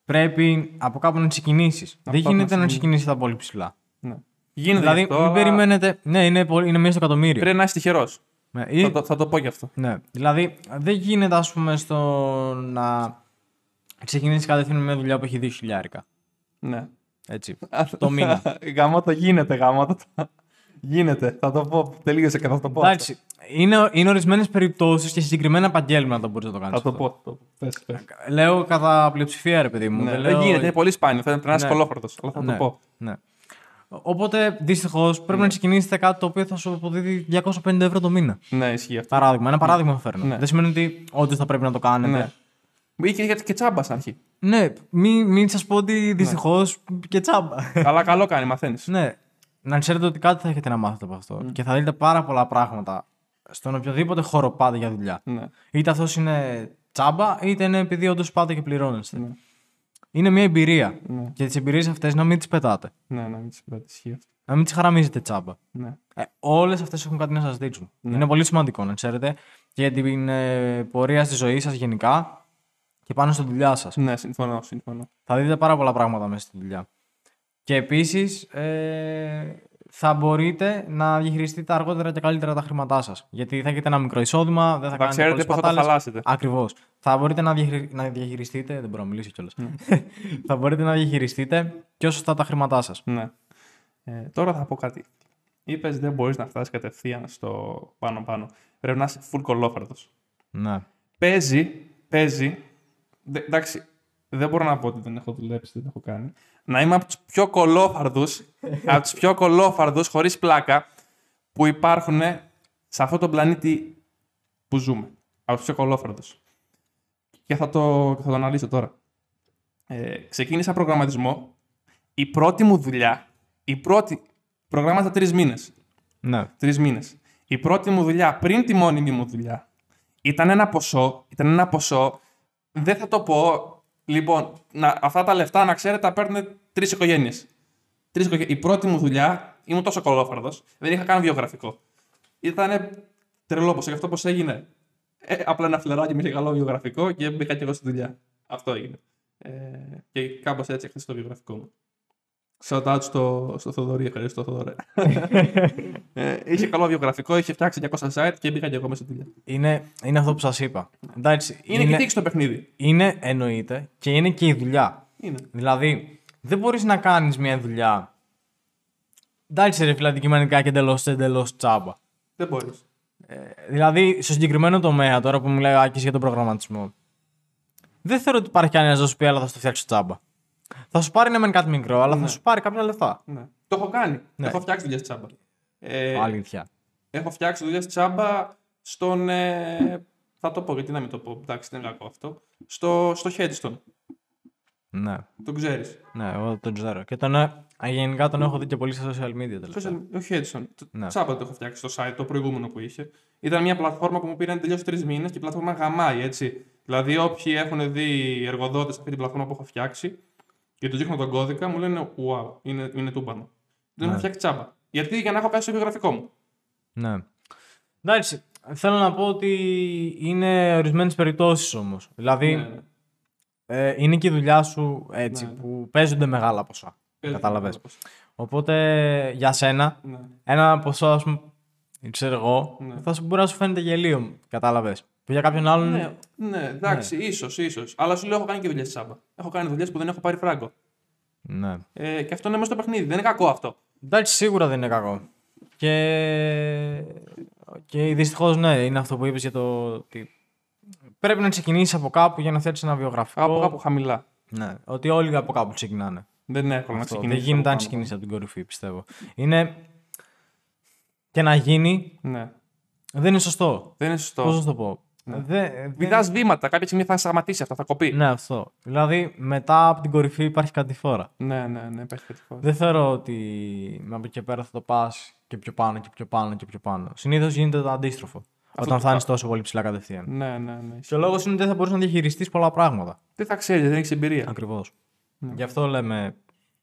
πρέπει από κάπου να ξεκινήσεις. Δεν κάπου γίνεται να να ξεκινήσεις τα πολύ ψηλά. ναι. Γίνεται δηλαδή, αυτό, μην αλλά περιμένετε. Ναι, είναι, πολύ, είναι μία στο εκατομμύριο. Πρέπει να είσαι τυχερός. Ναι, ή- Θα, το, θα το πω γι' αυτό. Ναι. Δηλαδή, δεν γίνεται, ας πούμε, στο να ξεκινήσεις κατευθείαν με μια δουλειά που έχει 2 χιλιάρικα. Ναι. Έτσι. *laughs* το μήνα. γαμό το γίνεται, γαμό το. γίνεται. Θα το πω. Τελείωσε και θα το πω. αυτό. Εντάξει. Είναι, είναι ορισμένες περιπτώσεις και συγκεκριμένα επαγγέλματα μπορείς να το κάνεις. Θα το πω. Θα το πω. Πες, πες. Λέω κατά πλειοψηφία, ρε παιδί μου. Ναι, δεν, δεν λέω... γίνεται, είναι πολύ σπάνιο. Θα πρέπει να είσαι Ναι. κολόφαρτος. Αλλά θα ναι, το πω. Ναι. Οπότε δυστυχώς πρέπει να ξεκινήσετε κάτι το οποίο θα σου αποδίδει 250 ευρώ το μήνα. Ναι, ισχύει αυτό. Παράδειγμα. Ένα παράδειγμα φέρνω. Ναι. Δεν σημαίνει ότι όντως θα πρέπει να το κάνετε. Ναι. Ή και, και, και τσάμπας στην αρχή. Ναι, μην, μην σας πω ότι δυστυχώς και τσάμπα. Αλλά καλό κάνει, μαθαίνεις. ναι. Να ξέρετε ότι κάτι θα έχετε να μάθετε από αυτό. Και θα δείτε πάρα πολλά πράγματα στον οποιοδήποτε χώρο πάτε για δουλειά. Ναι. Είτε αυτός είναι τσάμπα, είτε είναι επειδή όντως πάτε και πληρώνεστε. Ναι. Είναι μια εμπειρία. Ναι. Και τις εμπειρίες αυτές να μην τις πετάτε. Ναι, ναι, μην τσιμπάτε. Ισχύει αυτό. Να μην τις χαραμίζετε τσάμπα. Ναι. Ε, Όλες αυτές έχουν κάτι να σας δείξουν. Είναι πολύ σημαντικό να ξέρετε και για την ε, πορεία στη ζωή σας γενικά και πάνω στη δουλειά σας. ναι, συμφωνώ. συμφωνώ. Θα δείτε πάρα πολλά πράγματα μέσα στη δουλειά. Και επίσης ε, θα μπορείτε να διαχειριστείτε αργότερα και καλύτερα τα χρήματά σας. Γιατί θα έχετε ένα μικρό εισόδημα, δεν θα, Θα ξέρετε πώ θα το χαλάσετε. Ακριβώς. Θα μπορείτε να, διαχειρι... να διαχειριστείτε. Δεν μπορώ να μιλήσω κιόλας. *laughs* θα μπορείτε να διαχειριστείτε πιο σωστά τα χρήματά σας. Ναι. Ε, τώρα θα πω κάτι. Είπες δεν μπορείς να φτάσεις κατευθείαν στο πάνω-πάνω. Πρέπει να είσαι full κολόφαρδο. Ναι. Παίζει, παίζει. Δε, εντάξει, δεν μπορώ να πω ότι δεν έχω δουλέψει, δεν έχω κάνει. Να είμαι από τους πιο κολόφαρδους, *laughs* από τους πιο κολόφαρδους, χωρίς πλάκα, που υπάρχουν σε αυτόν τον πλανήτη που ζούμε. Από τους πιο κολόφαρδους. Και θα το, θα το αναλύσω τώρα. Ε, ξεκίνησα προγραμματισμό. Η πρώτη μου δουλειά, η πρώτη. Προγράμματα τρεις μήνες. Ναι. Τρεις μήνες. Η πρώτη μου δουλειά πριν τη μόνιμη μου δουλειά ήταν ένα ποσό. Ήταν ένα ποσό. Δεν θα το πω. Λοιπόν, να, αυτά τα λεφτά να ξέρετε τα παίρνουν τρεις οικογένειες. Τρεις οικογέ- Η πρώτη μου δουλειά ήμουν τόσο κολόφαρδος. Δεν είχα καν βιογραφικό. Ήταν τρελό ποσό. Γι' αυτό πώ έγινε. Ε, απλά ένα φλεράκι με είχε καλό βιογραφικό και μπήκα και εγώ στη δουλειά. Αυτό έγινε. Ε, και κάπως έτσι έκτισα το βιογραφικό μου. Shout out στο, στο Θοδωρή, ευχαριστώ Θοδωρέ. *laughs* ε, είχε καλό βιογραφικό, είχε φτιάξει 200 site και μπήκα και εγώ μέσα στη δουλειά. Είναι, είναι αυτό που σας είπα. Εντάξει, Είναι, και τύχη στο παιχνίδι. είναι εννοείται και είναι και η δουλειά. Είναι. Δηλαδή, δεν μπορείς να κάνεις μια δουλειά. Εντάξει, ρε φίλε, αντικειμενικά και εντελώς εντελώς τσάμπα. Δεν μπορείς. Δηλαδή, στο συγκεκριμένο τομέα, τώρα που μιλάει ο Άκης για τον προγραμματισμό, δεν θεωρώ ότι υπάρχει κανένας να σου πει, αλλά θα σου το φτιάξω τσάμπα. Θα σου πάρει ναι, μεν κάτι μικρό, αλλά θα σου πάρει κάποια λεφτά. Ναι. Το έχω κάνει. Ναι. Έχω φτιάξει δουλειά τσάμπα. Ε, Αλήθεια. έχω φτιάξει δουλειά τσάμπα στον. Ε, θα το πω γιατί να μην το πω. Εντάξει, δεν είναι κακό αυτό. Στο, στο Headstone. Ναι, Το ξέρεις. ναι, εγώ τον ξέρω. Και τον, ε, γενικά τον έχω δει και πολύ στα social media τελευταία. Όχι Headstone. Το Ναι. Τσάμπα το έχω φτιάξει στο site, το προηγούμενο που είχε. Ήταν μια πλατφόρμα που μου πήραν τελείως τρεις μήνες και η πλατφόρμα γαμάει, έτσι. Δηλαδή, όποιοι έχουν δει οι εργοδότες αυτή την πλατφόρμα που έχω φτιάξει και του δείχνω τον κώδικα, μου λένε Wow, είναι, είναι τούμπανο. Δεν έχω φτιάξει τσάμπα. Γιατί για να έχω κάτι στο βιογραφικό μου. Ναι. Εντάξει, θέλω να πω ότι είναι ορισμένες περιπτώσεις όμως. Δηλαδή, Ναι, ναι. ε, είναι και η δουλειά σου έτσι, που παίζονται μεγάλα ποσά. Παίζει Κατάλαβες. μεγάλο ποσό. Οπότε για σένα, Ναι. ένα ποσό, ας πούμε, ξέρω εγώ, Ναι. θα σου μπορεί να σου φαίνεται γελίο. Κατάλαβες. Που για κάποιον άλλον. Ναι, ναι, εντάξει, ίσως, ίσως. Αλλά σου λέω, έχω κάνει και δουλειές τσάμπα. Έχω κάνει δουλειές που δεν έχω πάρει φράγκο. ναι. Ε, και αυτό είναι μέσα στο παιχνίδι. Δεν είναι κακό αυτό. Εντάξει, σίγουρα δεν είναι κακό. Και, και δυστυχώς, ναι, είναι αυτό που είπες για το ότι πρέπει να ξεκινήσεις από κάπου για να φτιάξει ένα βιογραφικό. Από κάπου χαμηλά. Ναι, ότι όλοι από κάπου ξεκινάνε. Δεν είναι εύκολο να Αυτό. ξεκινήσεις. Δεν γίνεται αν από πάνω. ξεκινήσεις από την κορυφή, πιστεύω. Είναι. Και να γίνει, Ναι. δεν είναι σωστό. Δεν είναι Πώς σωστό. να το πω; Δεν, δεν- Βιδά βήματα. Κάποια στιγμή θα σταματήσει αυτό, θα κοπεί. Ναι, αυτό. Δηλαδή, μετά από την κορυφή υπάρχει κατηφόρα. Ναι, ναι, ναι, πες κάτι φορά. Δεν θεωρώ ότι με από εκεί και πέρα θα το πας και πιο πάνω και πιο πάνω και πιο πάνω. Συνήθως γίνεται το αντίστροφο. όταν το- φτάνει τόσο πολύ ψηλά κατευθείαν. Ναι, ναι, ναι. Και ο λόγος είναι ότι δεν θα μπορείς να διαχειριστείς πολλά πράγματα. Δεν θα ξέρεις, δεν έχεις εμπειρία. Ακριβώς. Γι' αυτό λέμε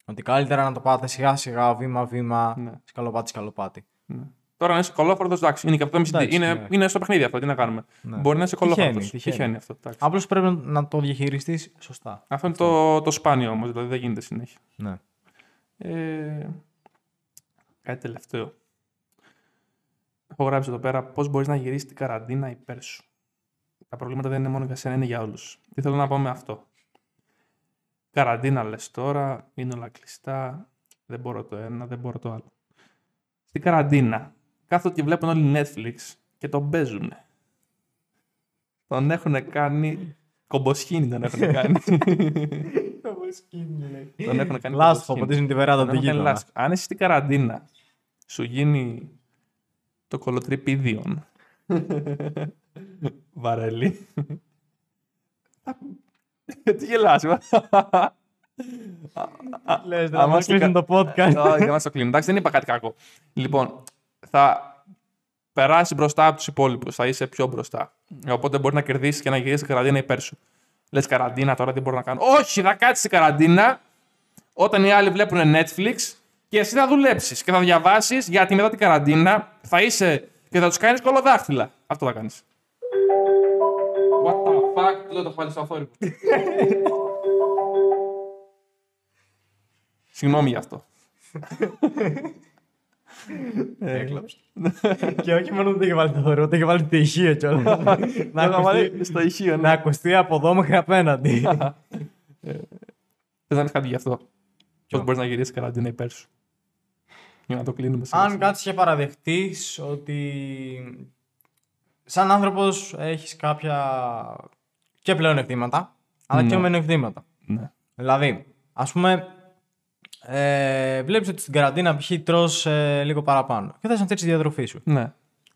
ότι καλύτερα να το πάτε σιγά σιγά, βήμα-βήμα, Ναι. σκαλοπάτι σκαλοπάτι. Ναι. Τώρα να είσαι κολόφορδο, εντάξει, είναι και αυτό. Εντάξει, είναι, ναι. είναι στο παιχνίδι αυτό, τι να κάνουμε. Μπορεί να είσαι Τυχαίνει, κολόφορδο. τυχαίνει. Τυχαίνει αυτό. εντάξει. Απλώς πρέπει να το διαχειριστείς σωστά. Αυτό είναι το, το σπάνιο όμως, δηλαδή δεν γίνεται συνέχεια. Ναι. Ε, κάτι τελευταίο. Έχω γράψει εδώ πέρα πώς μπορείς να γυρίσεις την καραντίνα υπέρ σου. Τα προβλήματα δεν είναι μόνο για σένα, είναι για όλους. Τι θέλω να πω με αυτό. Καραντίνα λες τώρα, είναι όλα κλειστά. Δεν μπορώ το ένα, δεν μπορώ το άλλο. Στην καραντίνα κάθονται και βλέπουν όλοι Netflix και τον παίζουν. Τον έχουν κάνει. Κομποσχήνι τον έχουν *laughs* κάνει. τον έχουν κάνει. Λάστιχο, κομποσχήνι. ποτίζουν τη βεράντα Τον του έχουν κάνει γείτονα. λάστιχο. Αν είσαι στην καραντίνα, σου γίνει το κολοτρυπίδιον. *laughs* Βαρέλι. *laughs* Τι γελάς, μα. Λες, Άμα να μας στην κλείσουν κα- το podcast. Όχι, δεν μας το κλείνω. Εντάξει, δεν είπα κάτι κακό. Λοιπόν, θα περάσει μπροστά από τους υπόλοιπους. Θα είσαι πιο μπροστά. Οπότε μπορεί να κερδίσεις και να γυρίσεις καραντίνα υπέρ σου. Λες καραντίνα τώρα δεν μπορώ να κάνω. Όχι, θα κάτσεις στην καραντίνα όταν οι άλλοι βλέπουν Netflix και εσύ θα δουλέψεις και θα διαβάσεις γιατί μετά την καραντίνα θα είσαι και θα τους κάνεις κολοδάχτυλα. Αυτό θα κάνεις. What the fuck, λέω το έχω βάλεις στο θόρυβο. *laughs* Συγγνώμη γι' αυτό. *laughs* Έκλαψε. *laughs* και όχι μόνο ότι είχε βάλει το θωρό, ότι είχε βάλει το ηχείο κιόλας. *laughs* να, Να ακουστεί, βάλει στο ηχείο, να ναι. ακουστεί από εδώ μέχρι απέναντι. Θες να πεις κάτι γι' αυτό. Πώς μπορείς να γυρίσεις καραντίνα υπέρ σου; Για να το κλείνουμε σιγά Αν σιγά. κάτσεις και παραδεχτείς ότι σαν άνθρωπος έχεις κάποια και πλεονεκτήματα, αλλά και Ναι. μειονεκτήματα. Ναι. Δηλαδή, ας πούμε, ε, βλέπεις ότι στην καραντίνα π.χ. τρως ε, λίγο παραπάνω και θε να φτιάξει τη διατροφή σου. Ναι.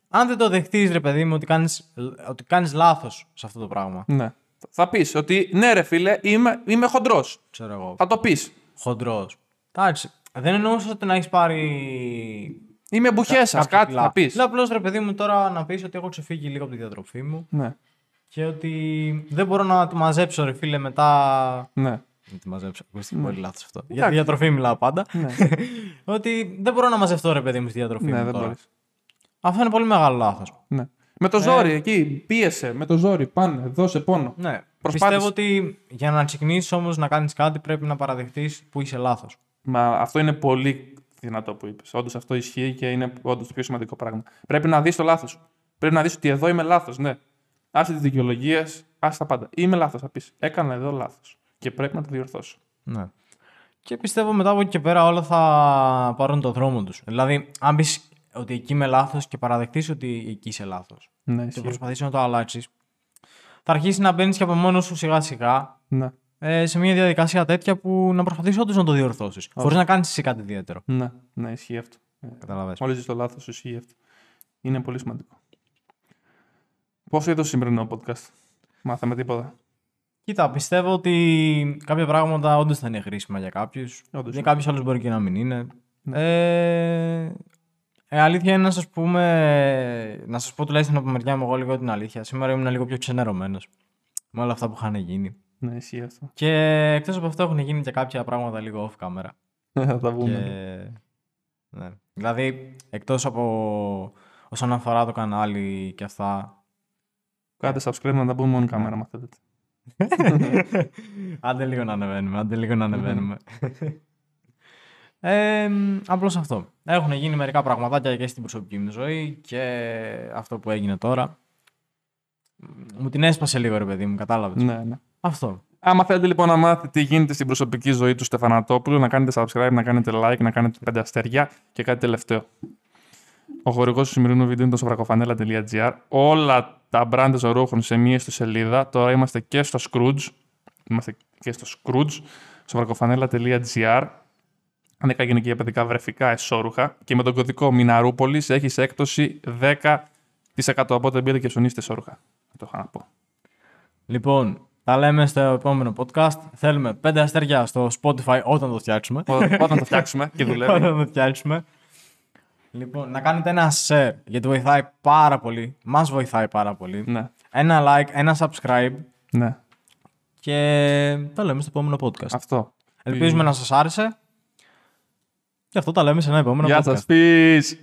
Αν δεν το δεχτείς, ρε παιδί μου, ότι κάνεις ότι κάνεις λάθος σε αυτό το πράγμα. Ναι. Θα πεις ότι ναι ρε φίλε είμαι, είμαι χοντρός. Ξέρω εγώ. Θα το πεις. Χοντρός. Εντάξει. Δεν εννοούσα ότι να έχεις πάρει. Είμαι μπουχέσας, κάποια κάτι κιλά. θα πεις. Λέω απλώς ρε παιδί μου τώρα να πεις ότι έχω ξεφύγει λίγο από τη διατροφή μου Ναι. και ότι δεν μπορώ να τη μαζέψω, ρε φίλε, μετά. Ναι. Να τη μαζέψω. Ακούστηκε πολύ λάθος αυτό. Για τη διατροφή μιλάω πάντα. Ναι. *laughs* ότι δεν μπορώ να μαζευτώ, ρε παιδί μου, στη διατροφή ναι, μου. δεν τώρα. μπορείς. Αυτό είναι πολύ μεγάλο λάθος. Ναι. Με το ζόρι εκεί, πίεσε, με το ζόρι, πάνε, δώσε πόνο. Ναι. Προσπάθησε. Πιστεύω ότι για να ξεκινήσει όμως να κάνεις κάτι πρέπει να παραδεχτείς που είσαι λάθος. Μα αυτό είναι πολύ δυνατό που είπες. Όντως αυτό ισχύει και είναι όντως το πιο σημαντικό πράγμα. Πρέπει να δεις το λάθος σου. Πρέπει να δεις ότι εδώ είμαι λάθος, ναι. Άσε τις δικαιολογίες, άσε τα πάντα. Είμαι λάθος, θα πεις. Έκανα εδώ λάθος. Και πρέπει να το διορθώσω. Ναι. Και πιστεύω μετά από εκεί και πέρα όλα θα πάρουν το δρόμο τους. Δηλαδή, αν πεις ότι εκεί είμαι λάθος και παραδεχτείς ότι εκεί είσαι λάθος Ναι, και ισχύει. προσπαθήσει να το αλλάξεις, θα αρχίσεις να μπαίνεις και από μόνος σου σιγά σιγά Ναι, ε, σε μια διαδικασία τέτοια που να προσπαθήσει όντως να το διορθώσεις. Χωρίς να κάνεις εσύ κάτι ιδιαίτερο. ναι, ναι, ισχύει αυτό. Ε, Καταλαβαίνεις. Μόλις ζεις το λάθος σου, ισχύει αυτό. Είναι πολύ σημαντικό. Πώς είδες το σημερινό podcast; Μάθαμε τίποτα. Κοίτα, πιστεύω ότι κάποια πράγματα όντως θα είναι χρήσιμα για κάποιους. Όντως. Για κάποιους άλλους μπορεί και να μην είναι. Ναι. Ε, ε, αλήθεια είναι να σας πούμε. Να σας πω τουλάχιστον από μεριά μου εγώ λίγο την αλήθεια. Σήμερα ήμουν λίγο πιο ξενερωμένος με όλα αυτά που είχαν γίνει. Ναι, ισχύει αυτό. Και εκτός από αυτό έχουν γίνει και κάποια πράγματα λίγο off camera. Θα τα Και... πούμε. Ναι. Δηλαδή, εκτός από όσον αφορά το κανάλι και αυτά. Κάντε subscribe να τα πούμε μόνο κάμερα, αν θέλετε. *laughs* άντε λίγο να ανεβαίνουμε, άντε λίγο να ανεβαίνουμε. *laughs* ε, απλώς αυτό. Έχουν γίνει μερικά πραγματάκια και στην προσωπική μου ζωή και αυτό που έγινε τώρα. Μου την έσπασε λίγο ρε παιδί μου, κατάλαβες. Ναι, ναι. Αυτό. Άμα θέλετε λοιπόν να μάθετε τι γίνεται στην προσωπική ζωή του Στεφανατόπουλου, να κάνετε subscribe, να κάνετε like, να κάνετε πέντε αστέρια και κάτι τελευταίο. Ο χορηγός του σημερινού βίντεο είναι το σοβρακοφανέλα.gr. Όλα τα μπράντε ρούχων σε μία στο σελίδα. Τώρα είμαστε και στο Scrooge. Είμαστε και στο Scrooge. Σοβρακοφανέλα.gr. Ανέκα γυναικεία παιδικά βρεφικά εσώρουχα. Και με τον κωδικό Μιναρούπολης έχεις έκπτωση 10%. Οπότε μπείτε και ψωνίστε εσώρουχα. Το είχα να πω. Λοιπόν, τα λέμε στο επόμενο podcast. Θέλουμε πέντε αστέρια στο Spotify όταν το φτιάξουμε. Ό- Όταν το φτιάξουμε και δουλεύει. *laughs* όταν το φτιάξουμε. Λοιπόν, να κάνετε ένα share γιατί βοηθάει πάρα πολύ. Μας βοηθάει πάρα πολύ. ναι, Ένα like, ένα subscribe ναι. και τα λέμε στο επόμενο podcast. Αυτό. Ελπίζουμε να σας άρεσε. Και αυτό τα λέμε σε ένα επόμενο Γεια podcast. σας. Peace.